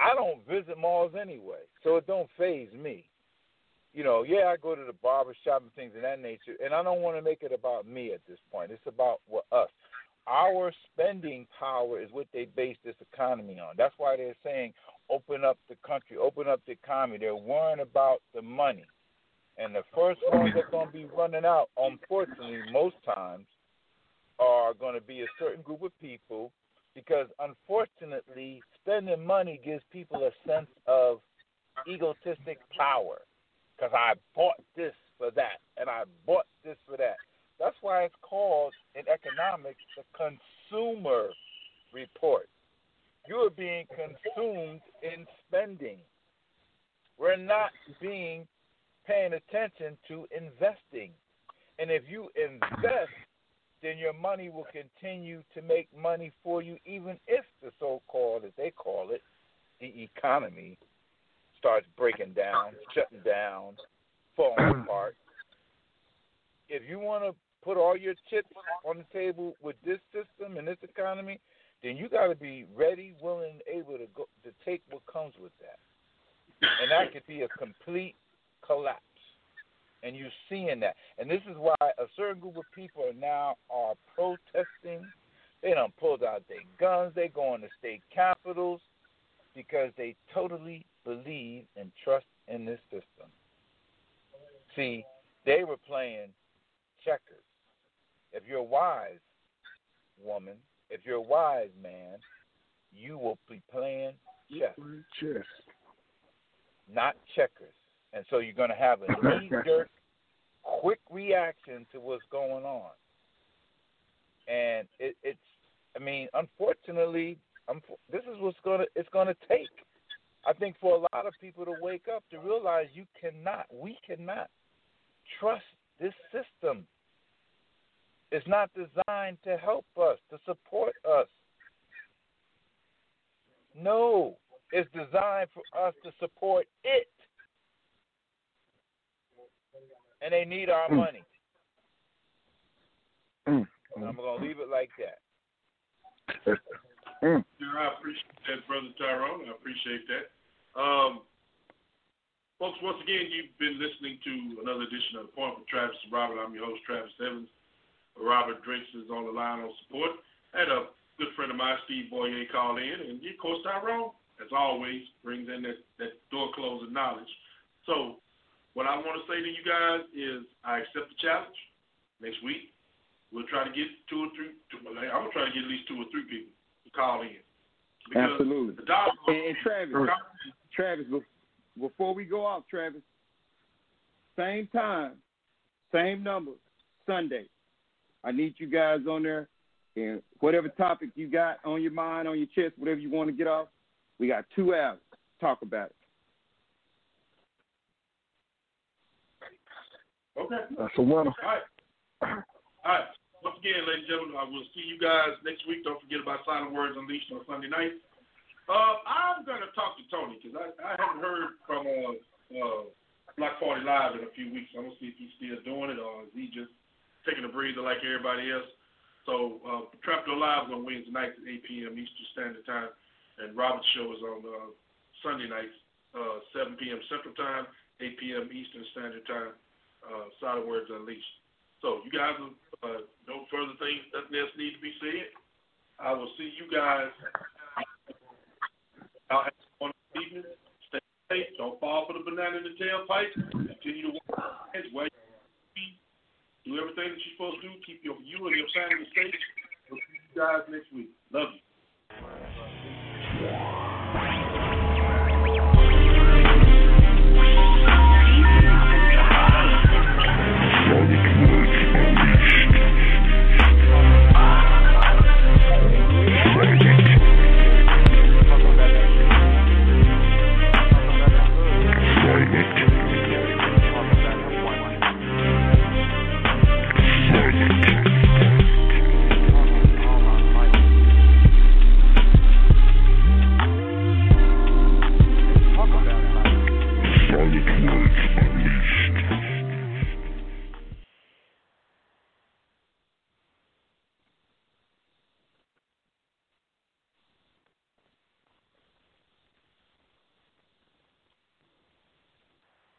I don't visit malls anyway, so it don't phase me. You know, yeah, I go to the barber shop and things of that nature, and I don't want to make it about me at this point. It's about what us. Our spending power is what they base this economy on. That's why they're saying open up the country, open up the economy. They're worrying about the money. And the first ones that's going to be running out, unfortunately, most times, are going to be a certain group of people because, unfortunately, spending money gives people a sense of egotistic power because I bought this for that and I bought this for that. That's why it's called in economics the consumer report. You are being consumed in spending. We're not being paying attention to investing. And if you invest, then your money will continue to make money for you, even if the so called, as they call it, the economy starts breaking down, shutting down, falling apart. If you want to put all your chips on the table with this system and this economy, then you got to be ready, willing, able to go to take what comes with that, and that could be a complete collapse. And you're seeing that, and this is why a certain group of people are now are protesting. They don't pulled out their guns. They going to state capitals because they totally believe and trust in this system. See, they were playing checkers. If you're a wise, woman, if you're a wise man, you will be playing chess. Chess. Not checkers. And so you're going to have a knee jerk, quick reaction to what's going on. And it, it's, I mean, unfortunately, this is what's going to, it's going to take. I think for a lot of people to wake up to realize you cannot, we cannot trust this system. It's not designed to help us, to support us. No, it's designed for us to support it. And they need our mm. money. Mm. I'm going to leave it like that. mm. I appreciate that, Brother Tyrone. I appreciate that. Um, folks, once again, you've been listening to another edition of The Point with Travis and Robert. I'm your host, Travis Evans. Robert Drakes is on the line on support. And a good friend of mine, Steve Boyer, called in. And of course, Tyrone, as always, brings in that, that door closing knowledge. So, what I want to say to you guys is I accept the challenge. Next week, we'll try to get two or three. Two, I'm to try to get at least two or three people to call in. Absolutely. And, and Travis, Travis, before we go off, Travis, same time, same number, Sunday. I need you guys on there, and whatever topic you got on your mind, on your chest, whatever you want to get off, we got two hours to talk about it. Okay. That's a winner. All right. All right. Once again, ladies and gentlemen, I will see you guys next week. Don't forget about Silent Words Unleashed on Sunday night. Uh, I'm going to talk to Tony because I, I haven't heard from uh, uh, Block Party Live in a few weeks. I'm going to see if he's still doing it or is he just taking a breather like everybody else. So uh, Trapdoor Live is on Wednesday nights at 8 p.m. Eastern Standard Time, and Robert's show is on uh, Sunday nights, uh, 7 p.m. Central Time, 8 p.m. Eastern Standard Time. Uh, Solid Words Unleashed. So you guys, uh, no further things, nothing need to be said. I will see you guys out on evening. Stay safe. Don't fall for the banana in the tailpipe. Continue to work where do everything that you're supposed to do. Keep your you and your family safe. We'll see you guys next week. Love you.